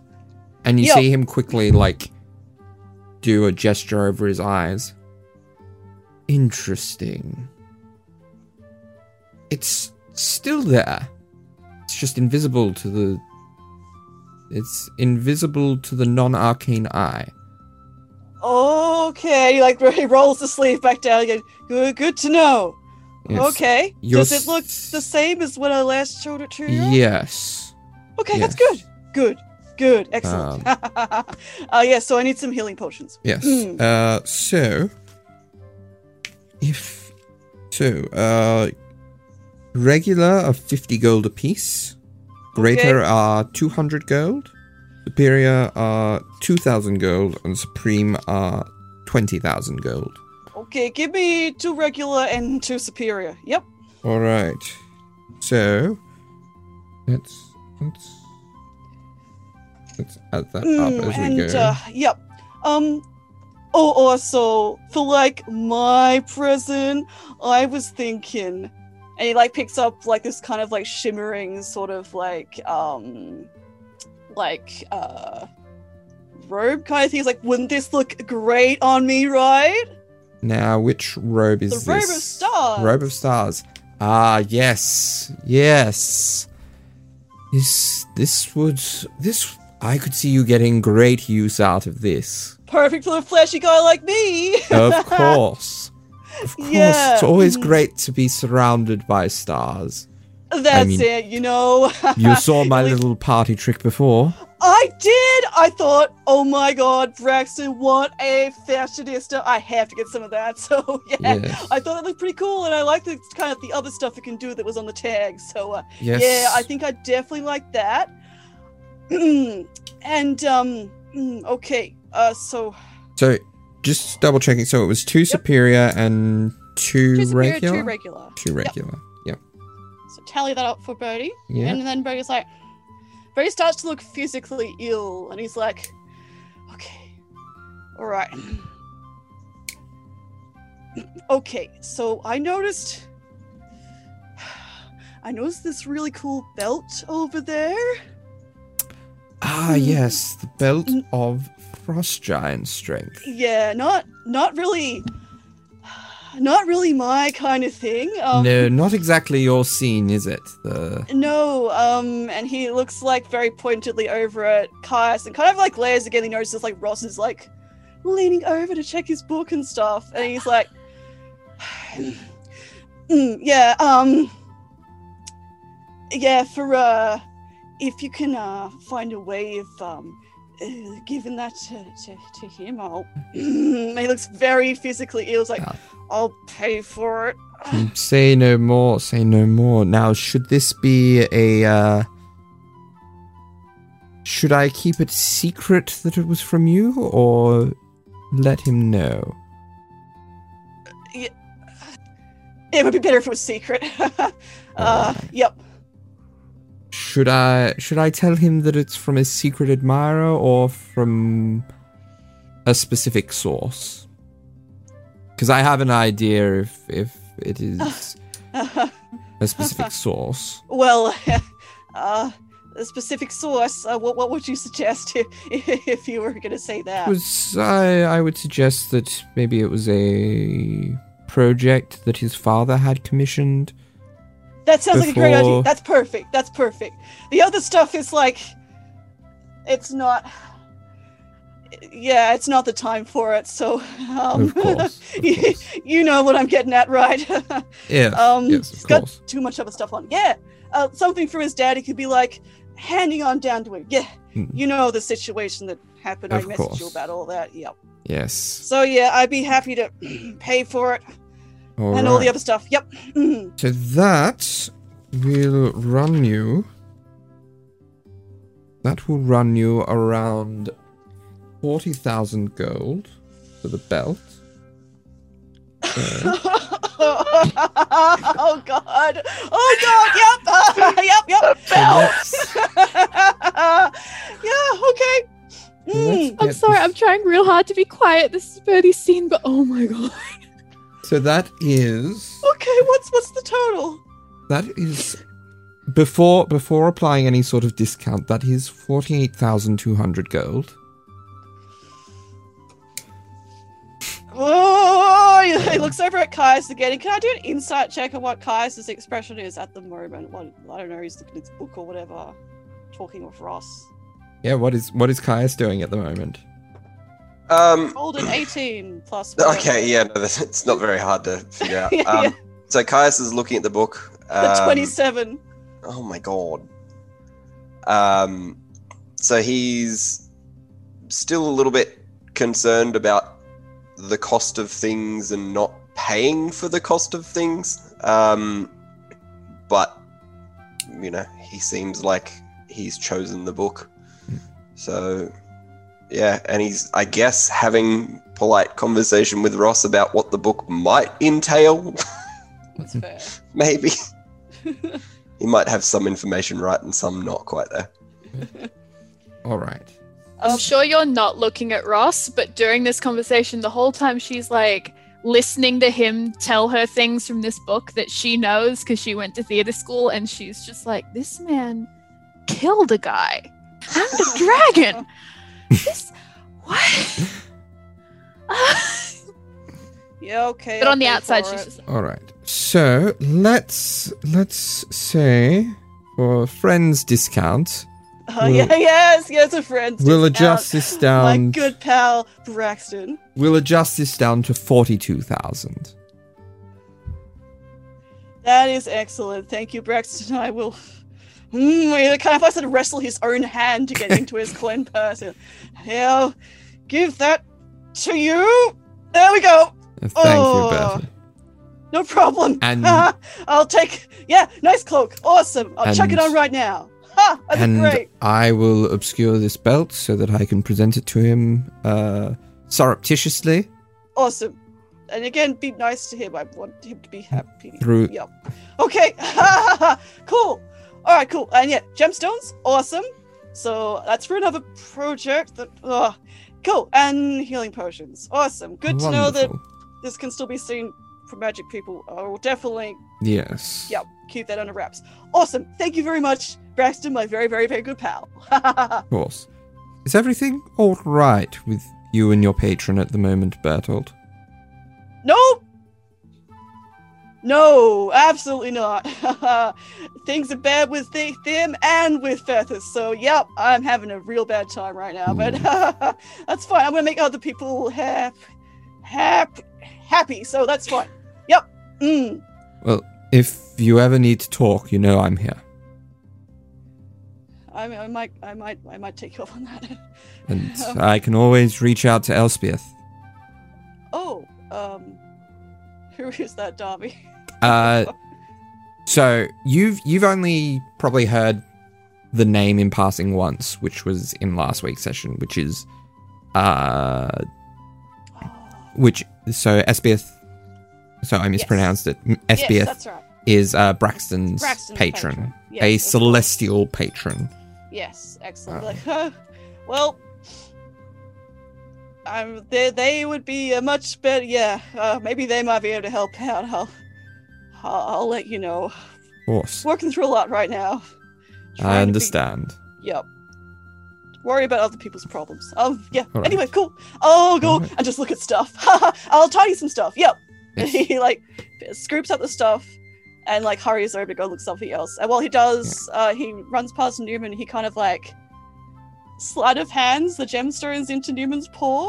And you Yo. see him quickly, like, do a gesture over his eyes. Interesting. It's still there. It's just invisible to the. It's invisible to the non arcane eye. Okay, he like he rolls the sleeve back down again. Good, good to know. Yes. Okay, does it look the same as when I last showed it to you? Yes. Okay, that's good. Good. Good. Excellent. uh, yeah, so I need some healing potions. Yes. Mm. Uh, so, if so, uh, regular are fifty gold apiece. Greater Okay. are two hundred gold. Superior are two thousand gold, and supreme are twenty thousand gold. Okay, give me two regular and two superior. Yep. All right. So, let's let's let's add that Mm, up as we and go. uh, yep. Um. Oh, also for like my present, I was thinking, and he like picks up like this kind of like shimmering sort of like um, like uh, robe kind of thing. He's like, wouldn't this look great on me, right? Now, which robe is The this? The robe of stars. Robe of stars. Ah, yes, yes. This, this would, this. I could see you getting great use out of this. Perfect for a fleshy guy like me. Of course, of course. Yeah, It's always mhm. great to be surrounded by stars. That's mean- it, you know. You saw my little party trick before. I did. I thought, oh my god, Braxton, what a fashionista! I have to get some of that. So yeah, Yes. I thought it looked pretty cool, and I liked the kind of the other stuff it can do that was on the tag. So uh, Yes. yeah, I think I definitely like that. and um, mm, okay, uh, so So, just double checking. So it was two superior and two, two superior, regular. two regular. Two regular. Yep. So tally that up for Bertie. Yeah. And then Bertie's like, Bertie starts to look physically ill, and he's like, okay, all right. okay, so I noticed. I noticed this really cool belt over there. Ah, yes, the belt Mm. of frost giant strength. Yeah, not not really, not really my kind of thing. Um, no, not exactly your scene, is it? The No, um, and he looks like very pointedly over at Caius and kind of like glares again. He notices like Ross is like leaning over to check his book and stuff, and he's like, "Mm, "Yeah, um, yeah, for uh, if you can uh find a way of um." Giving that to, to, to him, I'll. he looks very physically ill. He's like. I'll pay for it. say no more, say no more. Now, should this be a uh should I keep it secret that it was from you or let him know? Yeah. It would be better if it was secret. uh, yep. Should I should I tell him that it's from a secret admirer or from a specific source? Because I have an idea if if it is a specific source. well, uh, a specific source. Uh, what what would you suggest if if you were going to say that? Was I I would suggest that maybe it was a project that his father had commissioned. That sounds like a great idea. That's perfect. That's perfect. The other stuff is like, it's not. Yeah, it's not the time for it. So, um, Of course, of you, course. you know what I'm getting at, right? yeah. Um, yes, he's got course. too much other stuff on. Yeah, uh, something from his dad. He could be like handing on down to him. Yeah, Hmm. you know the situation that happened. I Of messaged course. you about all that. Yep. Yes. So yeah, I'd be happy to pay for it All and all the other stuff. Yep. Mhm. So that will run you. That will run you around forty thousand gold for the belt. Okay. oh god. Oh god. Yep. yep. Yep. So let's, yeah. Okay. Mm. I'm sorry, this- I'm trying real hard to be quiet. This is Bertie's scene, but oh my god. So that is Okay. What's what's the total? that is before before applying any sort of discount. That is forty eight thousand two hundred gold. Oh, he looks over at Caius again. Can I do an insight check on what Caius's expression is at the moment? What I don't know. He's looking at his book or whatever, talking with Ross. Yeah. What is what is Caius doing at the moment? Um, Rolled an 18 plus. okay, yeah, no, that's, it's not very hard to figure out. Yeah, Um, yeah. So Caius is looking at the book. The um, 27. Oh my god. Um, so he's still a little bit concerned about the cost of things and not paying for the cost of things. Um, but you know, he seems like he's chosen the book. So yeah, and he's I guess having polite conversation with Ross about what the book might entail. That's fair. Maybe he might have some information right and some not quite there. All right. I'm sure you're not looking at Ross, but during this conversation, the whole time she's like listening to him tell her things from this book that she knows because she went to theater school, and she's just like, "This man killed a guy and a dragon. This what?" Yeah, okay. but on the I'll pay outside, for she's just All right. So let's let's say for friends discount, Oh, yeah, yes, yes, a friend. we'll adjust out. this My down. good pal Braxton. We'll adjust this down to forty-two thousand. That is excellent. Thank you, Braxton. I will. Mm, kind of likes to wrestle his own hand to get into his coin purse. I'll give that to you. There we go. Thank Oh. you, Bertie. No problem. And- I'll take. Yeah, nice cloak. Awesome. I'll chuck it on right now. Ha! And great. I will obscure this belt so that I can present it to him uh, surreptitiously. Awesome. And again, be nice to him. I want him to be happy. Through- Yep. Okay. cool. All right. Cool. And yeah, gemstones. Awesome. So that's for another project. That. Uh, cool. And healing potions. Awesome. Good to know that Wonderful. this can still be seen from magic people. I will definitely. Yes. Yep. Keep that under wraps. Awesome. Thank you very much, Braxton. My very, very, very good pal. Of course. Is everything all right with you and your patron at the moment, Bertold? No. No, absolutely not. Things are bad with the- them and with Fethus. So, yep, I'm having a real bad time right now. But that's fine. I'm gonna make other people happy, happy, happy. So that's fine. Yep. Mm. Well, if you ever need to talk, you know I'm here. I, I might, I might, I might take you up on that. And I can always reach out to Elspeth. oh, um, who is that, Darby? Uh, so you've you've only probably heard the name in passing once, which was in last week's session, which is uh, which so Esbeth. So I mispronounced it. Yes, Esbeth that's right. is uh, Braxton's, Braxton's patron, patron. Yes, a celestial patron. Yes, excellent. Oh. Like, huh, well, um, they they would be a much better. Yeah, uh, maybe they might be able to help out. I'll, I'll, I'll let you know. Of course, Working through a lot right now. I to be- understand. Yep. Worry about other people's problems. Um, yeah. Right. Anyway, cool. I'll go All right. and just look at stuff. I'll tidy some stuff. Yep. Yes. he like scoops up the stuff and like hurries over to go look something else. And while he does, uh, he runs past Newman. He kind of like sleight of hands the gemstones into Newman's paw.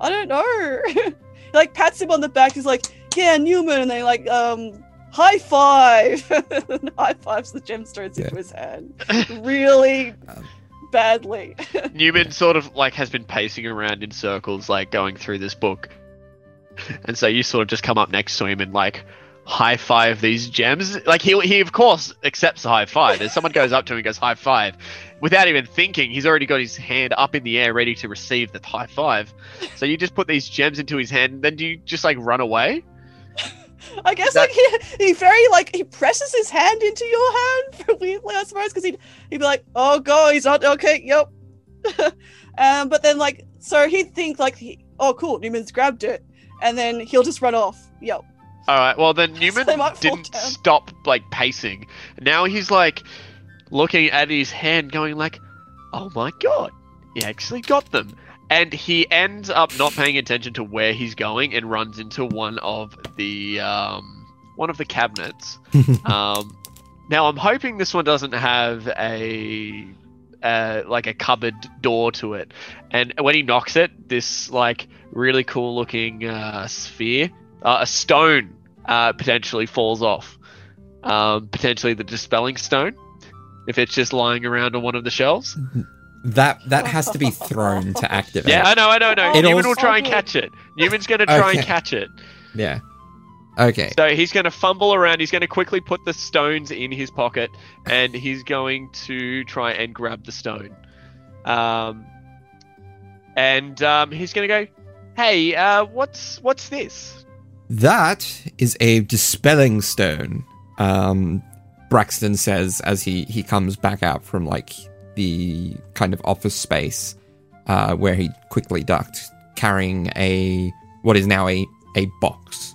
I don't know. he like pats him on the back. He's like, "Yeah, Newman," and they like um high five. and high fives the gemstones into his hand. Really Um, badly. Newman sort of like has been pacing around in circles, like going through this book, and so you sort of just come up next to him and like high five these gems. Like he he of course accepts the high five. If someone goes up to him and goes high five, without even thinking, he's already got his hand up in the air ready to receive the high five. So you just put these gems into his hand, and then do you just like run away? I guess That- like he, he very like he presses his hand into your hand weirdly, I suppose, because he'd he'd be like, "Oh god, he's not okay." Yep. um, but then like so he'd think like, he, "Oh cool, Newman's grabbed it," and then he'll just run off. Yep. All right. Well, then Newman they might fall didn't down. stop like pacing. Now he's like looking at his hand, going like, "Oh my god, he actually got them." And he ends up not paying attention to where he's going and runs into one of the um, one of the cabinets. um, now I'm hoping this one doesn't have a uh, like a cupboard door to it. And when he knocks it, this like really cool looking uh, sphere, uh, a stone, uh, potentially falls off. Um, potentially the dispelling stone. If it's just lying around on one of the shelves. That that has to be thrown to activate. Yeah, I know, I know, I know. It Newman also- will try and catch it. Newman's going to try and catch it. Yeah. Okay. So he's going to fumble around. He's going to quickly put the stones in his pocket, and he's going to try and grab the stone. Um, and um, he's going to go, "Hey, uh, what's what's this?" That is a dispelling stone. Um, Braxton says as he he comes back out from like the kind of office space uh, where he quickly ducked, carrying a what is now a a box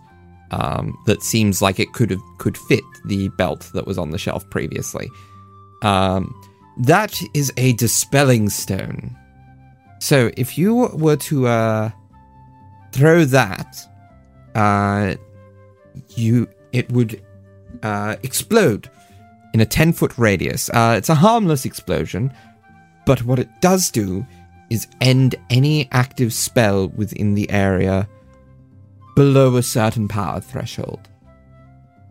um, that seems like it could have could fit the belt that was on the shelf previously. Um, that is a dispelling stone. So if you were to uh, throw that uh, you it would uh, explode in a 10 foot radius. Uh, it's a harmless explosion, but what it does do is end any active spell within the area below a certain power threshold.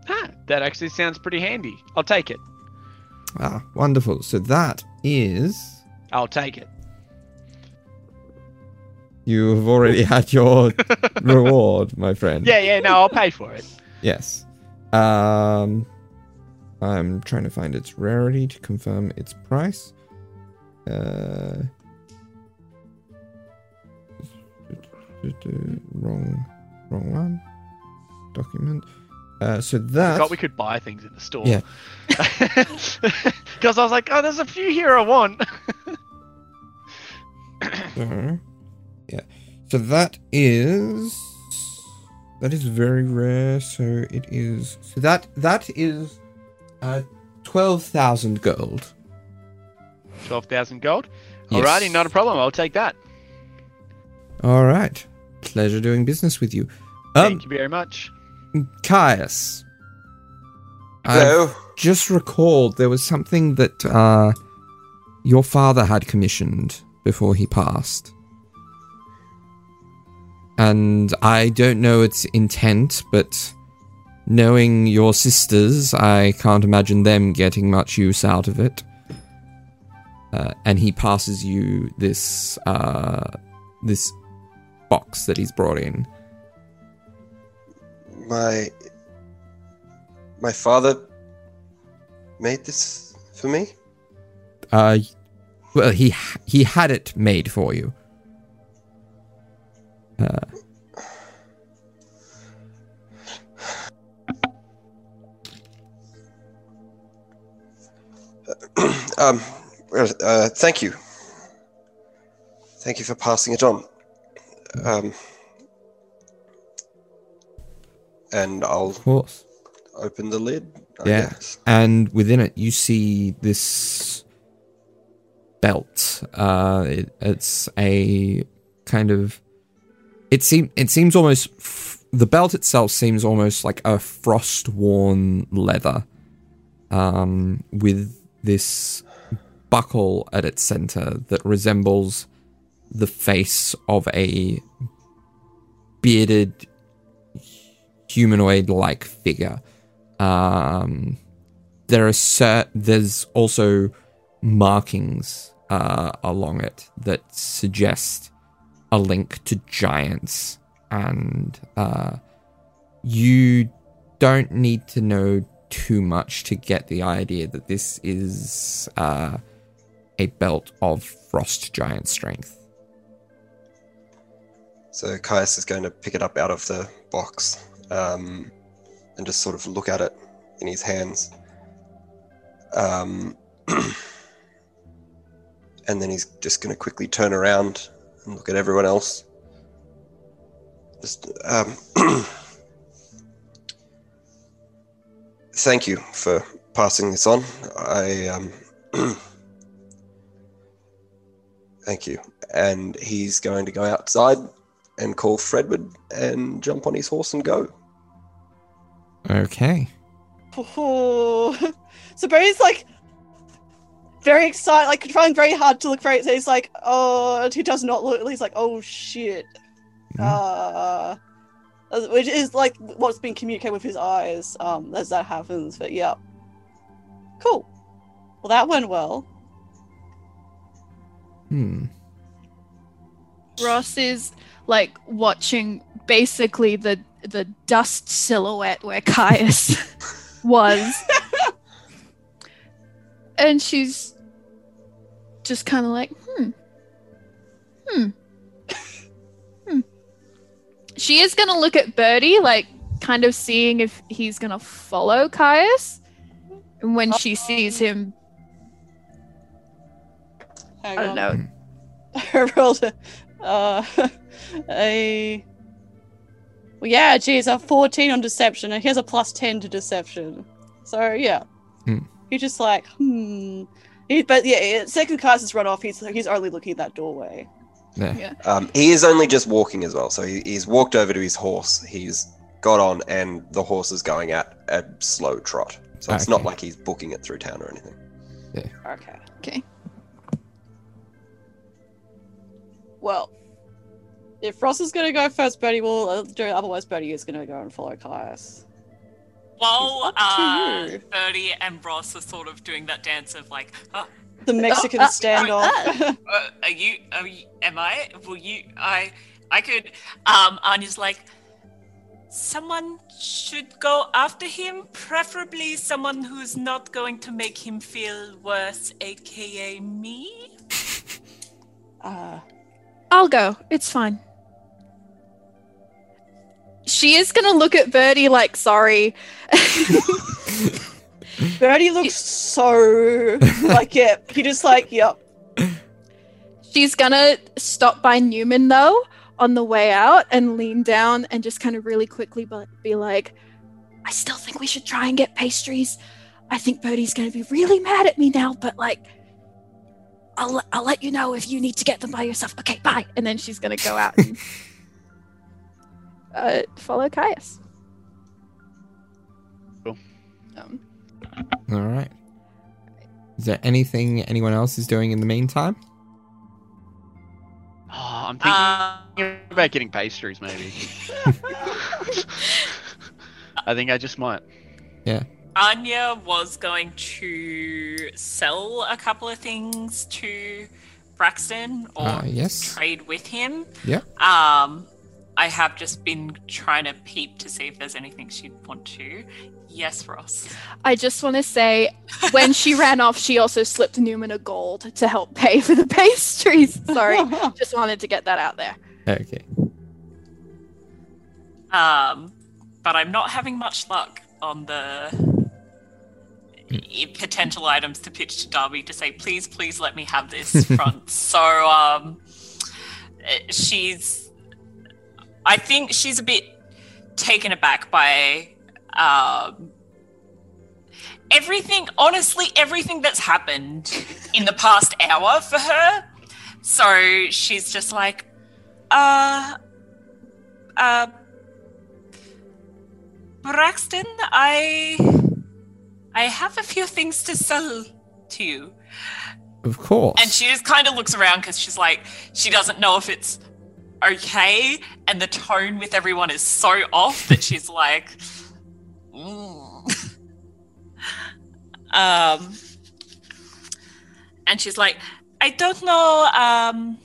Huh, that actually sounds pretty handy. I'll take it. Ah, wonderful. So that is. I'll take it. You have already had your reward, my friend. Yeah, yeah. No, I'll pay for it. Yes. Um, I'm trying to find its rarity to confirm its price. Uh, wrong, wrong one. Document. Uh, so I that. thought we could buy things in the store. Yeah. Because I was like, oh, there's a few here I want. So, yeah. So that is that is very rare. So it is. So that that is uh twelve thousand gold. Twelve thousand gold. Yes. Alrighty, not a problem. I'll take that. All right. Pleasure doing business with you. Thank Um, you very much. Caius. I Hello. just recalled there was something that uh, your father had commissioned before he passed. And I don't know its intent, but knowing your sisters, I can't imagine them getting much use out of it. Uh, and he passes you this uh, this box that he's brought in. My my father made this for me. Uh, well, he he had it made for you. Uh, Um, uh, thank you. Thank you for passing it on. Um, and I'll of course. open the lid. I Yeah. guess. And within it, you see this belt. Uh, it, it's a kind of. It seem it seems almost f- the belt itself seems almost like a frost-worn leather, um, with this buckle at its center that resembles the face of a bearded humanoid-like figure. Um, there are cer- there's also markings uh, along it that suggest a link to giants, and uh, you don't need to know too much to get the idea that this is uh, a belt of frost giant strength. So Caius is going to pick it up out of the box um, and just sort of look at it in his hands. Um, and then he's just going to quickly turn around and look at everyone else. Just, um, thank you for passing this on. I um, thank you. And he's going to go outside and call Fredwood and jump on his horse and go. Okay. Oh. so Barry's like very excited, like trying very hard to look very. So he's like, oh, he does not look. At he's like, oh shit. Mhm. Uh, which is like what's being communicated with his eyes um, as that happens. But yeah, cool. Well, that went well. Hmm. Ross is like watching basically the the dust silhouette where Caius was. and she's just kind of like, hmm. Hmm. Hmm. She is going to look at Bertie, like, kind of seeing if he's going to follow Caius. And when she sees him, Hang I don't on. know. I rolled a, uh, a. Well, yeah, geez, a 14 on deception, and he has a plus 10 to deception. So, yeah. Hmm. He's just like, hmm. He, but yeah, yeah, second cast has run off. He's he's only looking at that doorway. Yeah. Um, he is only just walking as well, so he, he's walked over to his horse. He's got on, and the horse is going at a slow trot. So it's not like he's booking it through town or anything. Yeah. Okay. Okay. Well, if Ross is going to go first, Bertie will uh, do it. Otherwise, Bertie is going to go and follow Caius. While It's uh, you. Bertie and Ross are sort of doing that dance of like, oh, The Mexican uh, standoff. uh, are you, are you, am I? Will you, I, I could, um, Anya's like, someone should go after him, preferably someone who's not going to make him feel worse, aka me. uh, I'll go. It's fine. She is gonna look at Bertie like sorry. Bertie looks so like, yeah, he just like, yep. She's gonna stop by Newman though on the way out and lean down and just kind of really quickly be like, I still think we should try and get pastries. I think Bertie's gonna be really mad at me now, but like, I'll, I'll let you know if you need to get them by yourself. Okay, bye. And then she's gonna go out and uh, follow Caius. Cool. Um, All right. Is there anything anyone else is doing in the meantime? Oh, I'm thinking Uh, about getting pastries, maybe. I think I just might. Yeah. Anya was going to sell a couple of things to Braxton or Uh, yes. trade with him. Yeah. Um, I have just been trying to peep to see if there's anything she'd want to. Yes, Ross. I just want to say, when she ran off, she also slipped Newman a gold to help pay for the pastries. Sorry, just wanted to get that out there. Okay. Um, but I'm not having much luck on the i- potential items to pitch to Darby to say, please, please let me have this front. so, um, eh, she's, I think she's a bit taken aback by, um, everything, honestly, everything that's happened in the past hour for her. So she's just like, uh, uh, Braxton, I I have a few things to sell to you. Of course. And she just kind of looks around because she's like, she doesn't know if it's okay. And the tone with everyone is so off that she's like, "Mm." um, and she's like, I don't know. Um,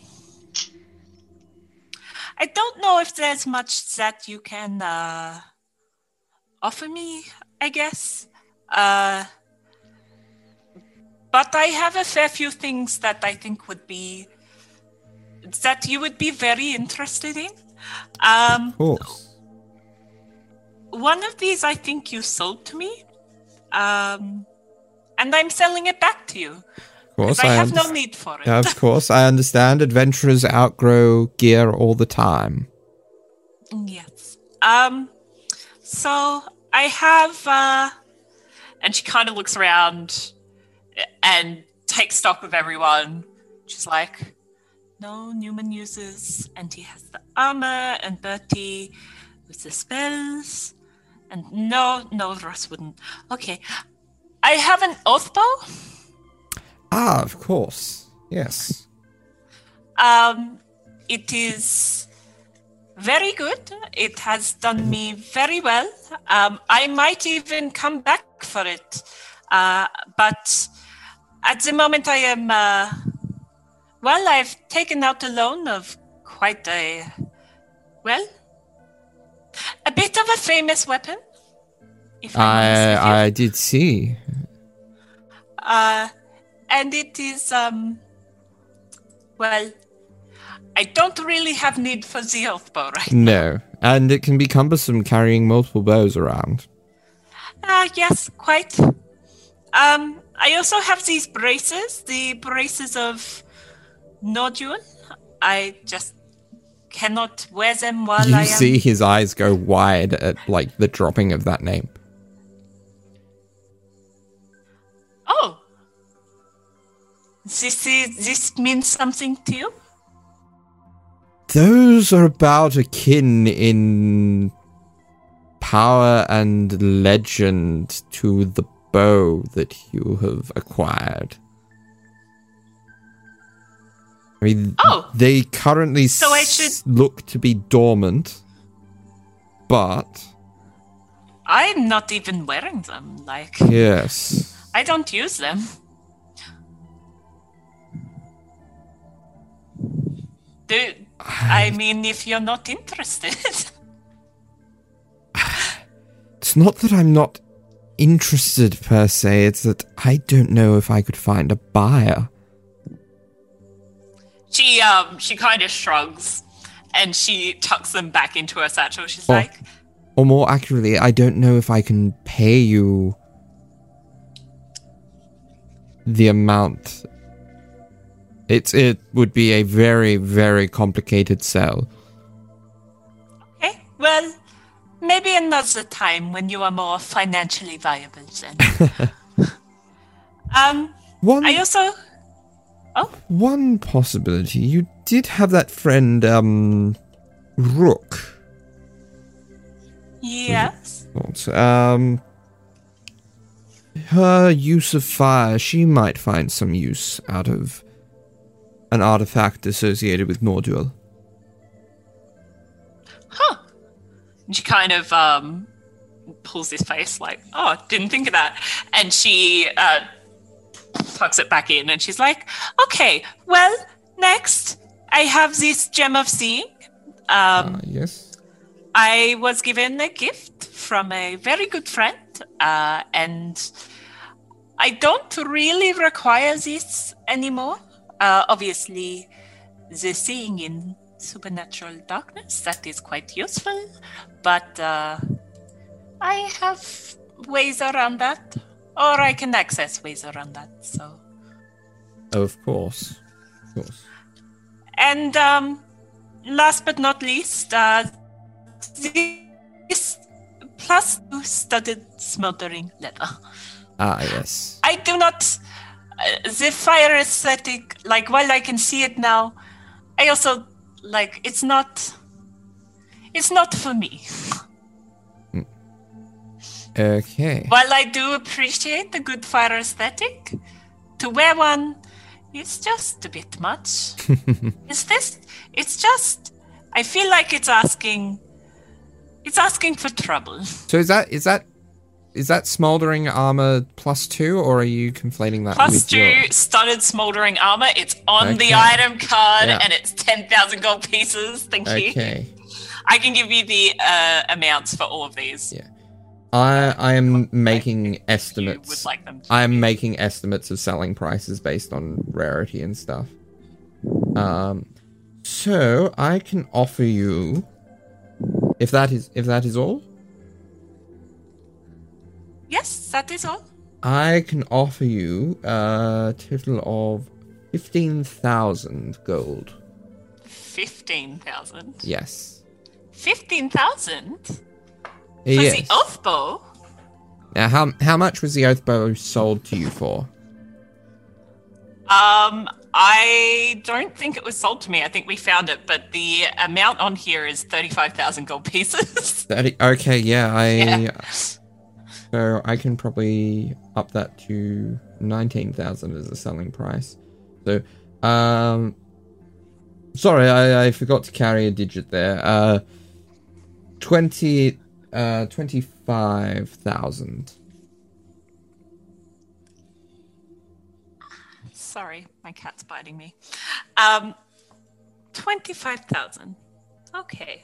I don't know if there's much that you can uh, offer me. I guess. Uh, but I have a fair few things that I think would be that you would be very interested in. Um, of course. one of these I think you sold to me, um, and I'm selling it back to you Of course. because I have no need for it. Of course, I understand. Adventurers outgrow gear all the time. Yes. Um. So I have, uh, and she kind of looks around and takes stock of everyone. She's like, "No, Newman uses, and he has the armor, and Bertie with the spells, and no, no, Ross wouldn't. Okay, I have an oath bow. Ah, of course. Yes. Um, it is very good. It has done me very well. Um, I might even come back for it. Uh, but At the moment, I am. Uh, well, I've taken out a loan of quite a. Well, a bit of a famous weapon. If I'm honest with you. I I did see. Uh, and it is, um, well, I don't really have need for the oath bow right No, and it can be cumbersome carrying multiple bows around. Ah, yes, quite. Um, I also have these braces, the braces of Nodule. I just cannot wear them while you I am. see his eyes go wide at like the dropping of that name. Oh, this is this means something to you? Those are about akin in power and legend to the bow that you have acquired. I mean, Oh. they currently So I should- look to be dormant, but I'm not even wearing them. Like yes, I don't use them. Do I mean if you're not interested? it's not that I'm not interested per se. It's that I don't know if I could find a buyer. She um she kind of shrugs and she tucks them back into her satchel. She's Oh. like, Or more accurately, I don't know if I can pay you the amount. It's it would be a very very complicated sell. "Okay, well, maybe another time when you are more financially viable." Then, um, One I also oh one possibility. You did have that friend um Rook. yes. Um her use of fire, she might find some use out of an artifact associated with Nordule. huh. And she kind of um pulls his face like, oh, didn't think of that. And she uh tucks it back in and she's like, okay, well, next I have this gem of seeing. Um Ah, yes. I was given a gift from a very good friend, uh, and I don't really require this anymore. Uh, obviously, the seeing in supernatural darkness that is quite useful, but uh, I have ways around that, or I can access ways around that. So, Of course. Of course. and um, last but not least, uh, this plus two studded smoldering leather. Ah, yes. I do not. Uh, the fire aesthetic, like while I can see it now, I also like it's not. It's not for me. Okay. While I do appreciate the good fire aesthetic, to wear one is just a bit much. is this? It's just. I feel like it's asking. It's asking for trouble. So is that is that is that smoldering armor plus two, or are you conflating that Plus two your? studded smoldering armor. It's on the item card Yeah. and it's 10,000 gold pieces. Thank you. Okay. I can give you the uh, amounts for all of these. Yeah. I I am making estimates. like I am making estimates of selling prices based on rarity and stuff. Um, so I can offer you, if that is if that is all, Yes, that is all. I can offer you a total of fifteen thousand gold. 15,000. Yes. 15,000? For yes. the oath bow? Now, how how much was the oath bow sold to you for? Um, I don't think it was sold to me. I think we found it, but the amount on here is 35,000 gold pieces. Thirty. Okay, yeah, I. Yeah. So I can probably up that to nineteen thousand as a selling price. So, um, sorry, I, I forgot to carry a digit there. Uh, twenty, uh, twenty-five thousand. sorry, my cat's biting me. Um, twenty-five thousand. Okay,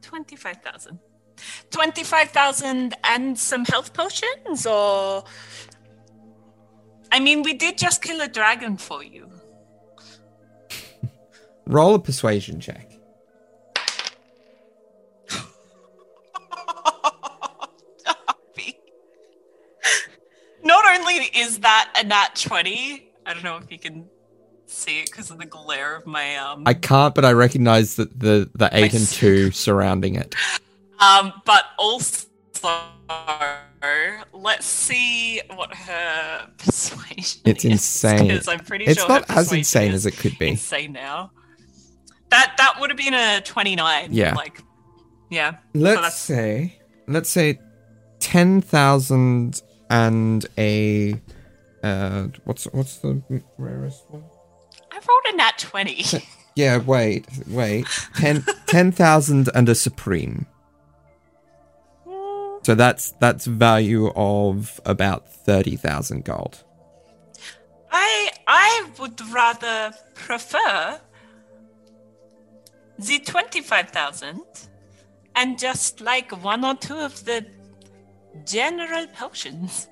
twenty-five thousand. Twenty-five thousand and some health potions, or I mean, we did just kill a dragon for you. Roll a persuasion check. Only is that a nat 20, I don't know if you can see it because of the glare of my um I can't, but I recognize that the the eight and two surrounding it. um but also let's see what her persuasion It's is, insane. I'm pretty It's sure not as insane as it could be. insane now. That that would have been a 29. Yeah. Like yeah. Let's that's- say, let's say, ten thousand and a. Uh, what's what's the rarest one? I rolled a nat 20. Yeah, wait, wait. Ten ten thousand and a supreme. So that's that's value of about thirty thousand gold. I I would rather prefer the twenty-five thousand and just like one or two of the general potions.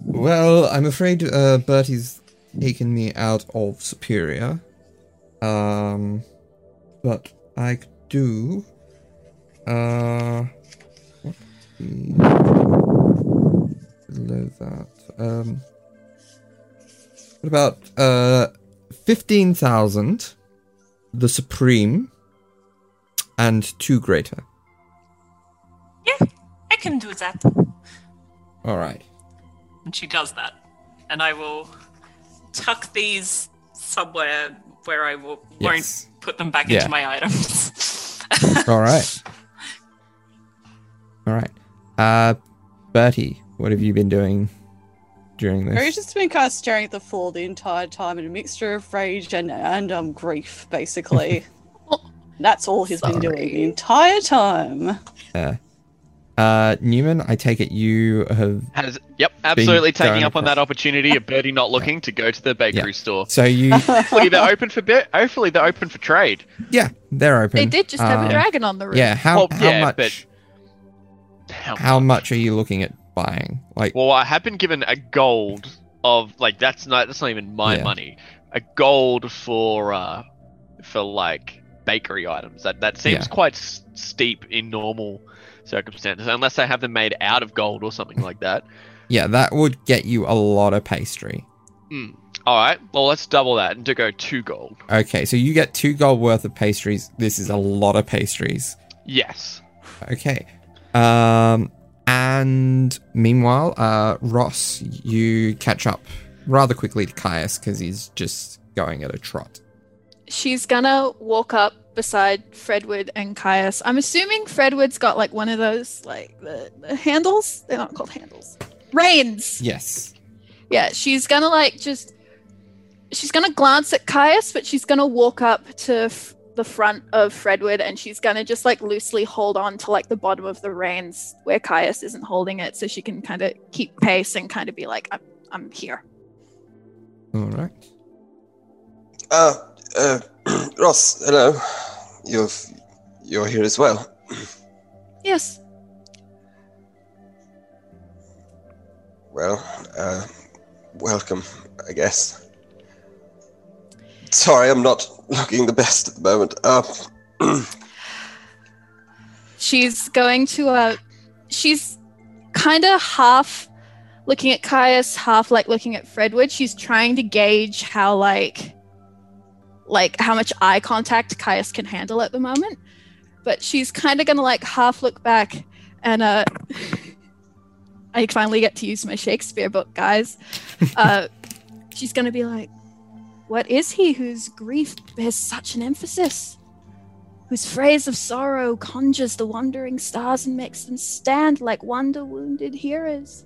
Well, I'm afraid uh, Bertie's taken me out of Superior. Um, but I could do. Uh, below that? Um, what about uh, fifteen thousand, the Supreme, and two greater. Yeah, I can do that. All right. And she does that, and I will tuck these somewhere where I will Yes. won't put them back Yeah. into my items. All right. All right. Uh, Bertie, what have you been doing during this? Barry's just been kind of staring at the floor the entire time in a mixture of rage and, and um grief, basically. That's all he's been doing the entire time. Uh, Newman, I take it you have. Has yep, absolutely taking up on that opportunity of Birdie not looking to go to the bakery store. So you, Hopefully they're open for bit. Hopefully they're open for trade. yeah, they're open. They did just have Um, a dragon on the roof. Yeah. How Well, how yeah, much? but- How, How much are you looking at buying? Like, Well, I have been given a gold of like that's not that's not even my Yeah. money. A gold for uh for like bakery items. That that seems Yeah. quite s- steep in normal circumstances, unless they have them made out of gold or something like that. yeah, that would get you a lot of pastry. All right, well let's double that and to go two gold. Okay, so you get two gold worth of pastries. This is a lot of pastries. Yes. Okay. Um, and meanwhile, uh, Ross, you catch up rather quickly to Caius because he's just going at a trot. She's gonna walk up beside Fredwood and Caius. I'm assuming Fredwood's got like one of those like the, the handles. They're not called handles. Reins. Yes. Yeah, she's gonna like just. She's gonna glance at Caius, but she's gonna walk up to f- the front of Fredwood and she's gonna just like loosely hold on to like the bottom of the reins where Caius isn't holding it, so she can kind of keep pace and kind of be like, "I'm, I'm here." All right. Uh, uh, Ross, hello. You've, you're here as well. Yes. Well, uh, welcome, I guess. Sorry, I'm not looking the best at the moment. Uh, she's going to uh she's kind of half looking at Caius, half like looking at Fredwood. She's trying to gauge how like like how much eye contact Caius can handle at the moment. But she's kind of gonna like half look back and uh I finally get to use my Shakespeare book, guys. Uh she's gonna be like, What is he whose grief bears such an emphasis? whose phrase of sorrow conjures the wandering stars and makes them stand like wonder wounded heroes.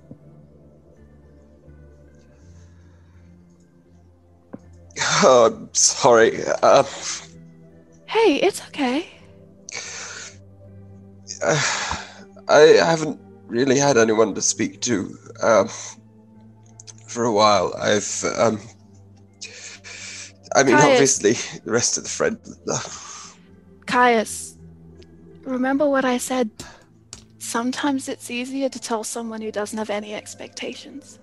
Oh, I'm sorry. Uh, Hey, it's okay. uh, I haven't really had anyone to speak to um, for a while. I've um, I mean, Caius. obviously, the rest of the friends. Caius, remember what I said? Sometimes it's easier to tell someone who doesn't have any expectations.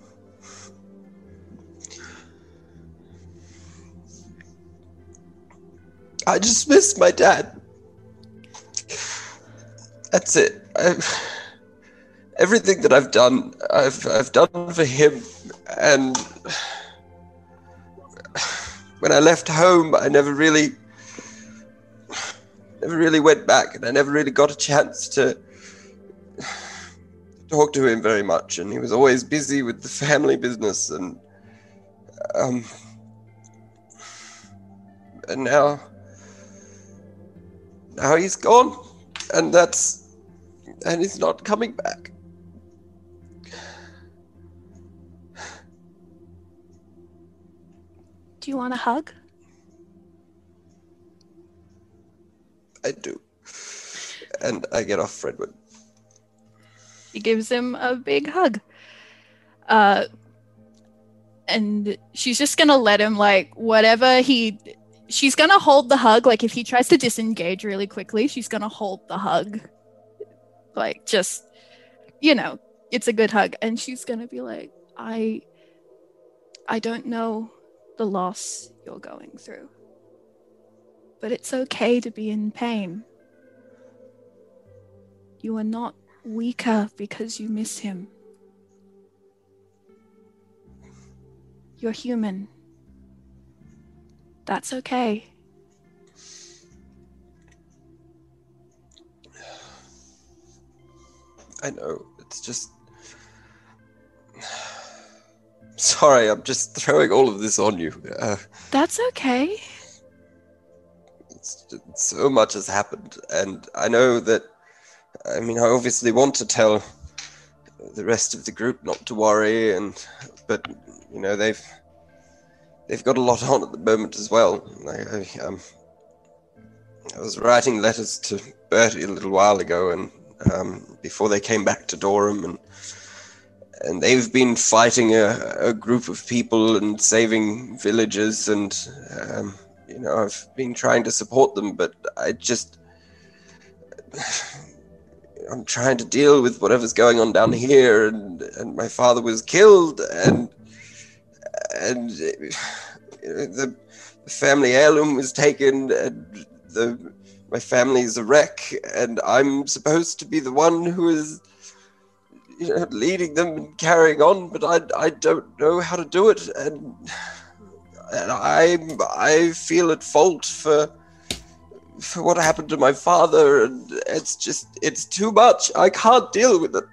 I just miss my dad. That's it. I've, everything that I've done, I've I've done for him, and when I left home, I never really, never really went back, and I never really got a chance to talk to him very much, and he was always busy with the family business, and um, and now now he's gone and that's and he's not coming back Do you want a hug? i do and i get off fredwood He gives him a big hug. Uh, and she's just gonna let him like whatever he. She's gonna hold the hug. Like if he tries to disengage really quickly, she's gonna hold the hug. Like just, you know, it's a good hug, and she's gonna be like, I. I don't know the loss you're going through, but it's okay to be in pain. You are not weaker because you miss him. You're human. That's okay. i know it's just sorry i'm just throwing all of this on you uh, That's okay. so much has happened and i know that i mean i obviously want to tell the rest of the group not to worry and but you know they've they've got a lot on at the moment as well. I, I, um, I was writing letters to Bertie a little while ago and um, before they came back to Durham and and they've been fighting a, a group of people and saving villages and um, you know I've been trying to support them but I just I'm trying to deal with whatever's going on down here and and my father was killed and and the, the family heirloom was taken and the my family's a wreck and I'm supposed to be the one who is you know leading them and carrying on but I I don't know how to do it and and I I feel at fault for for what happened to my father and it's just it's too much. I can't deal with it.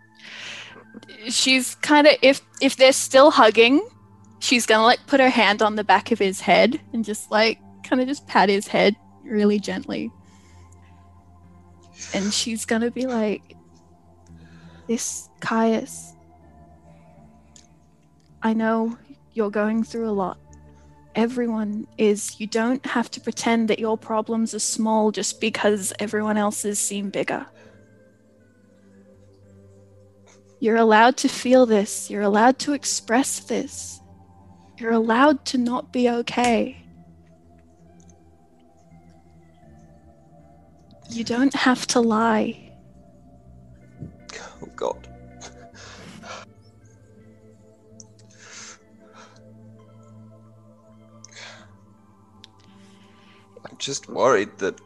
She's kind of if if they're still hugging, she's gonna like put her hand on the back of his head and just like kind of just pat his head really gently. And she's gonna be like, "This Caius, I know you're going through a lot. Everyone is. You don't have to pretend that your problems are small just because everyone else's seem bigger. You're allowed to feel this. You're allowed to express this. You're allowed to not be okay. You don't have to lie. oh god I'm just worried that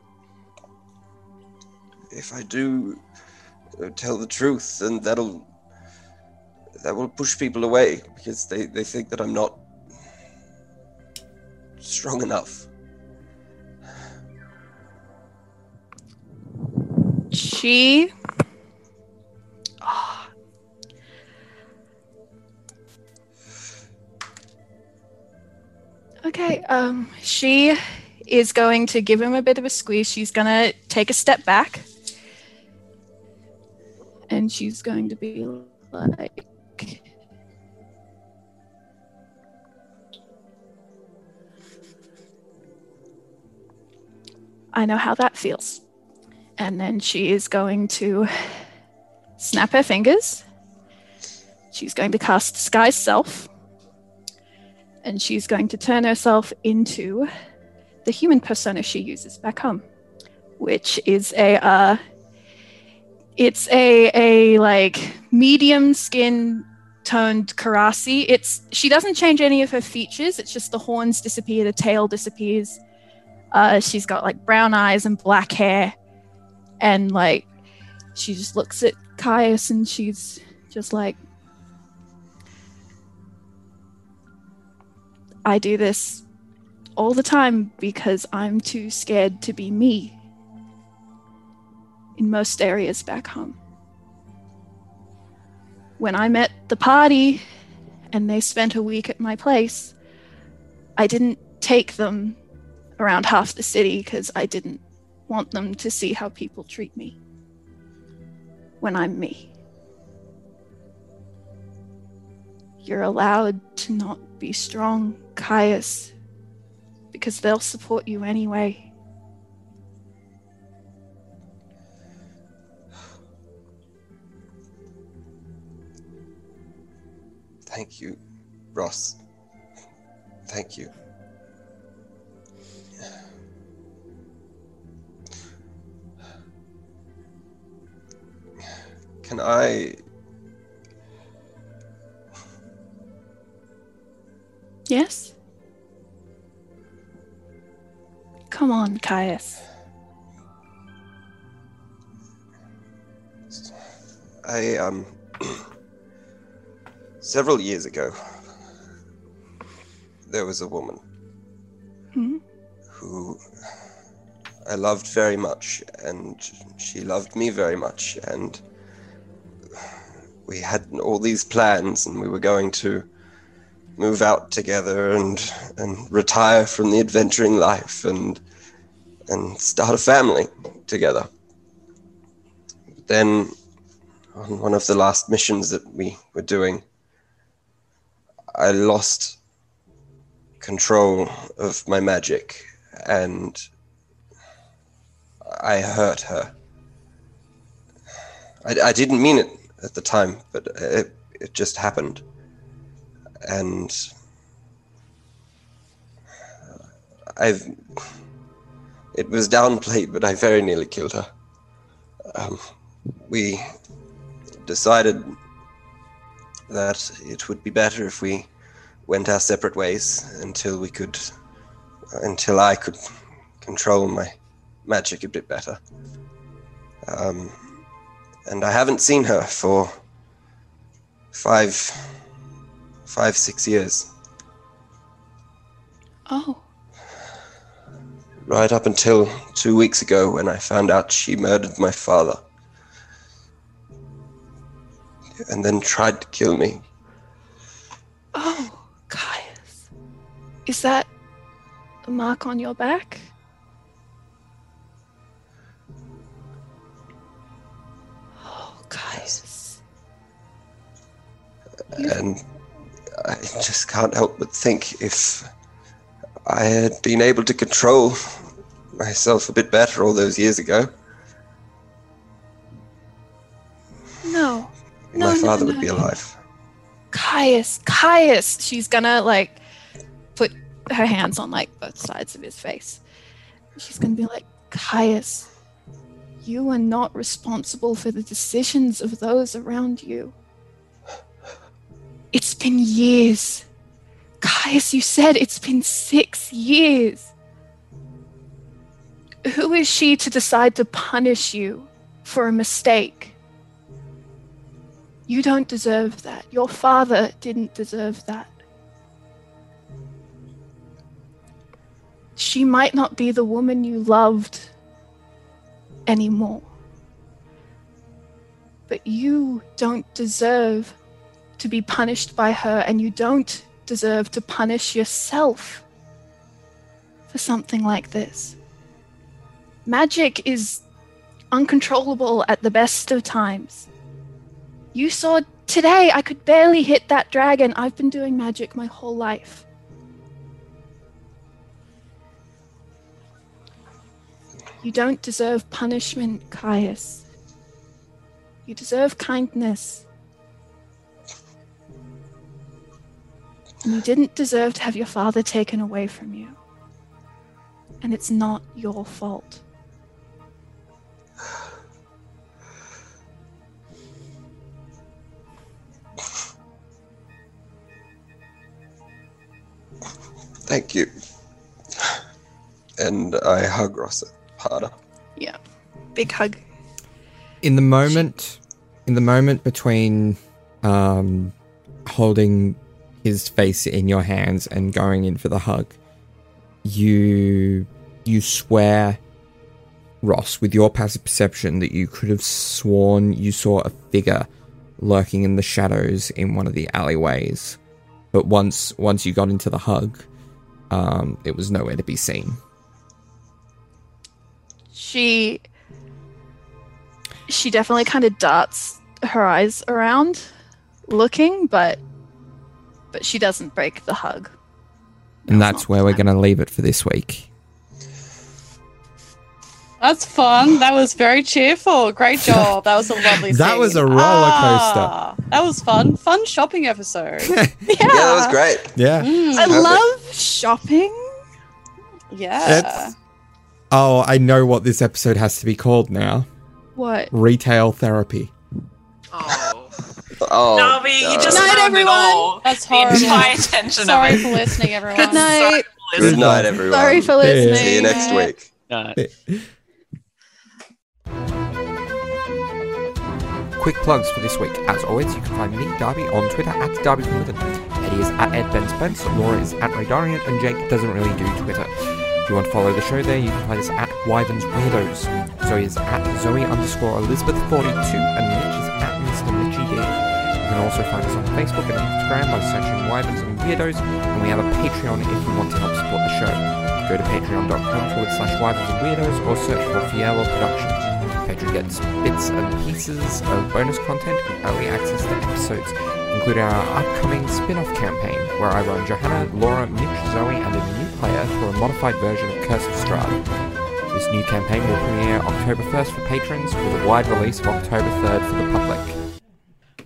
if I do uh, tell the truth, then that'll that will push people away because they, they think that I'm not strong enough. She. Ah. Okay, um, she is going to give him a bit of a squeeze. She's gonna take a step back. And she's going to be like. I know how that feels. And then she is going to snap her fingers. She's going to cast Disguise Self. and she's going to turn herself into the human persona she uses back home, which is a uh, it's a a like medium skin toned Karasi. It's she doesn't change any of her features. It's just the horns disappear, the tail disappears. Uh, she's got like brown eyes and black hair, and like she just looks at Caius and she's just like, I do this all the time because I'm too scared to be me in most areas back home. When I met the party and they spent a week at my place, I didn't take them around half the city because I didn't want them to see how people treat me when I'm me. You're allowed to not be strong, Caius, because they'll support you anyway. Thank you, Ross. Thank you. Can I Yes? Come on, Caius. I um several years ago there was a woman Hmm? who I loved very much and she loved me very much and we had all these plans and we were going to move out together and and retire from the adventuring life and and start a family together. Then on one of the last missions that we were doing, I lost control of my magic and I hurt her. I, I didn't mean it at the time, but it, it just happened. And I've. It was downplayed, but I very nearly killed her. Um, we decided that it would be better if we went our separate ways until we could, until I could control my magic a bit better. Um, and I haven't seen her for five, five, six years. Oh, Right up until two weeks ago when I found out she murdered my father. And then tried to kill me. oh, Caius. Is that a mark on your back? And I just can't help but think if I had been able to control myself a bit better all those years ago, No. No, my father no, would be alive. Caius, Caius. She's gonna like put her hands on like both sides of his face. She's gonna be like, Caius, you are not responsible for the decisions of those around you. Been years. Caius, you said it's been six years. Who is she to decide to punish you for a mistake? You don't deserve that. Your father didn't deserve that. She might not be the woman you loved anymore. But you don't deserve to be punished by her, and you don't deserve to punish yourself for something like this. Magic is uncontrollable at the best of times. You saw today I could barely hit that dragon. I've been doing magic my whole life. You don't deserve punishment, Caius. You deserve kindness. And you didn't deserve to have your father taken away from you. And it's not your fault. Thank you. And I hug Rossa harder. Yeah. Big hug. in the moment in the moment between um holding his face in your hands and going in for the hug you you swear ross with your passive perception that you could have sworn you saw a figure lurking in the shadows in one of the alleyways. But once once you got into the hug um it was nowhere to be seen. She she definitely kind of darts her eyes around looking, but but she doesn't break the hug. and That's that's where we're going to leave it for this week That's fun. That was very cheerful. Great job. That was a lovely. That scene. was a roller coaster. Ah, that was fun. Fun shopping episode. Yeah. Yeah, that was great. yeah Mm, I love shopping. yeah. It's- Oh, I know what this episode has to be called now. What? Retail therapy. Oh. Oh, Darby, you just Night, everyone. all. That's The horrible. entire tension Sorry of for listening, everyone. Good night. Good night, everyone. Sorry for listening. See you next week. Quick plugs for this week. As always, you can find me, Darby, on Twitter at Darby Quinlivan. Eddie is at Ed Ben Spence, Laura is at Ray Dorian, and Jake doesn't really do Twitter. If you want to follow the show there, you can find us at Wyvern's Weirdos. Zoe is at Zoe underscore Elizabeth42, and Mitch is at can also find us on Facebook and Instagram by searching Wyverns and Weirdos, and we have a Patreon if you want to help support the show. Go to patreon.com forward slash Wyverns and Weirdos or search for Fiello Productions. Patreon gets bits and pieces of bonus content and early access to episodes, including our upcoming spin-off campaign, where I run Johanna, Laura, Mitch, Zoe, and a new player for a modified version of Curse of Strahd. This new campaign will premiere October 1st for patrons, with a wide release of October 3rd for the public.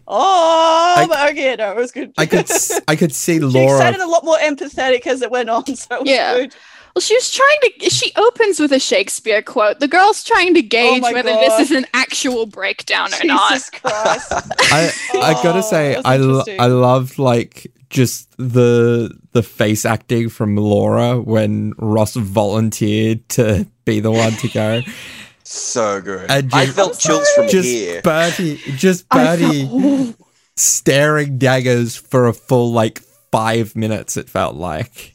Oh, I- but okay, no, it was good. I could s- I could see Laura. she Laura. sounded a lot more empathetic as it went on, so it Yeah. good. Well, she was trying to. She opens with a Shakespeare quote. The girl's trying to oh gauge my whether God. this is an actual breakdown or not. Jesus Christ. I I gotta Oh, say I lo- I loved like just the the face acting from Laura when Ross volunteered to be the one to go. So good. And I just- felt chills from just here. Bertie, just I felt- Bertie staring daggers for a full like five minutes. It felt like.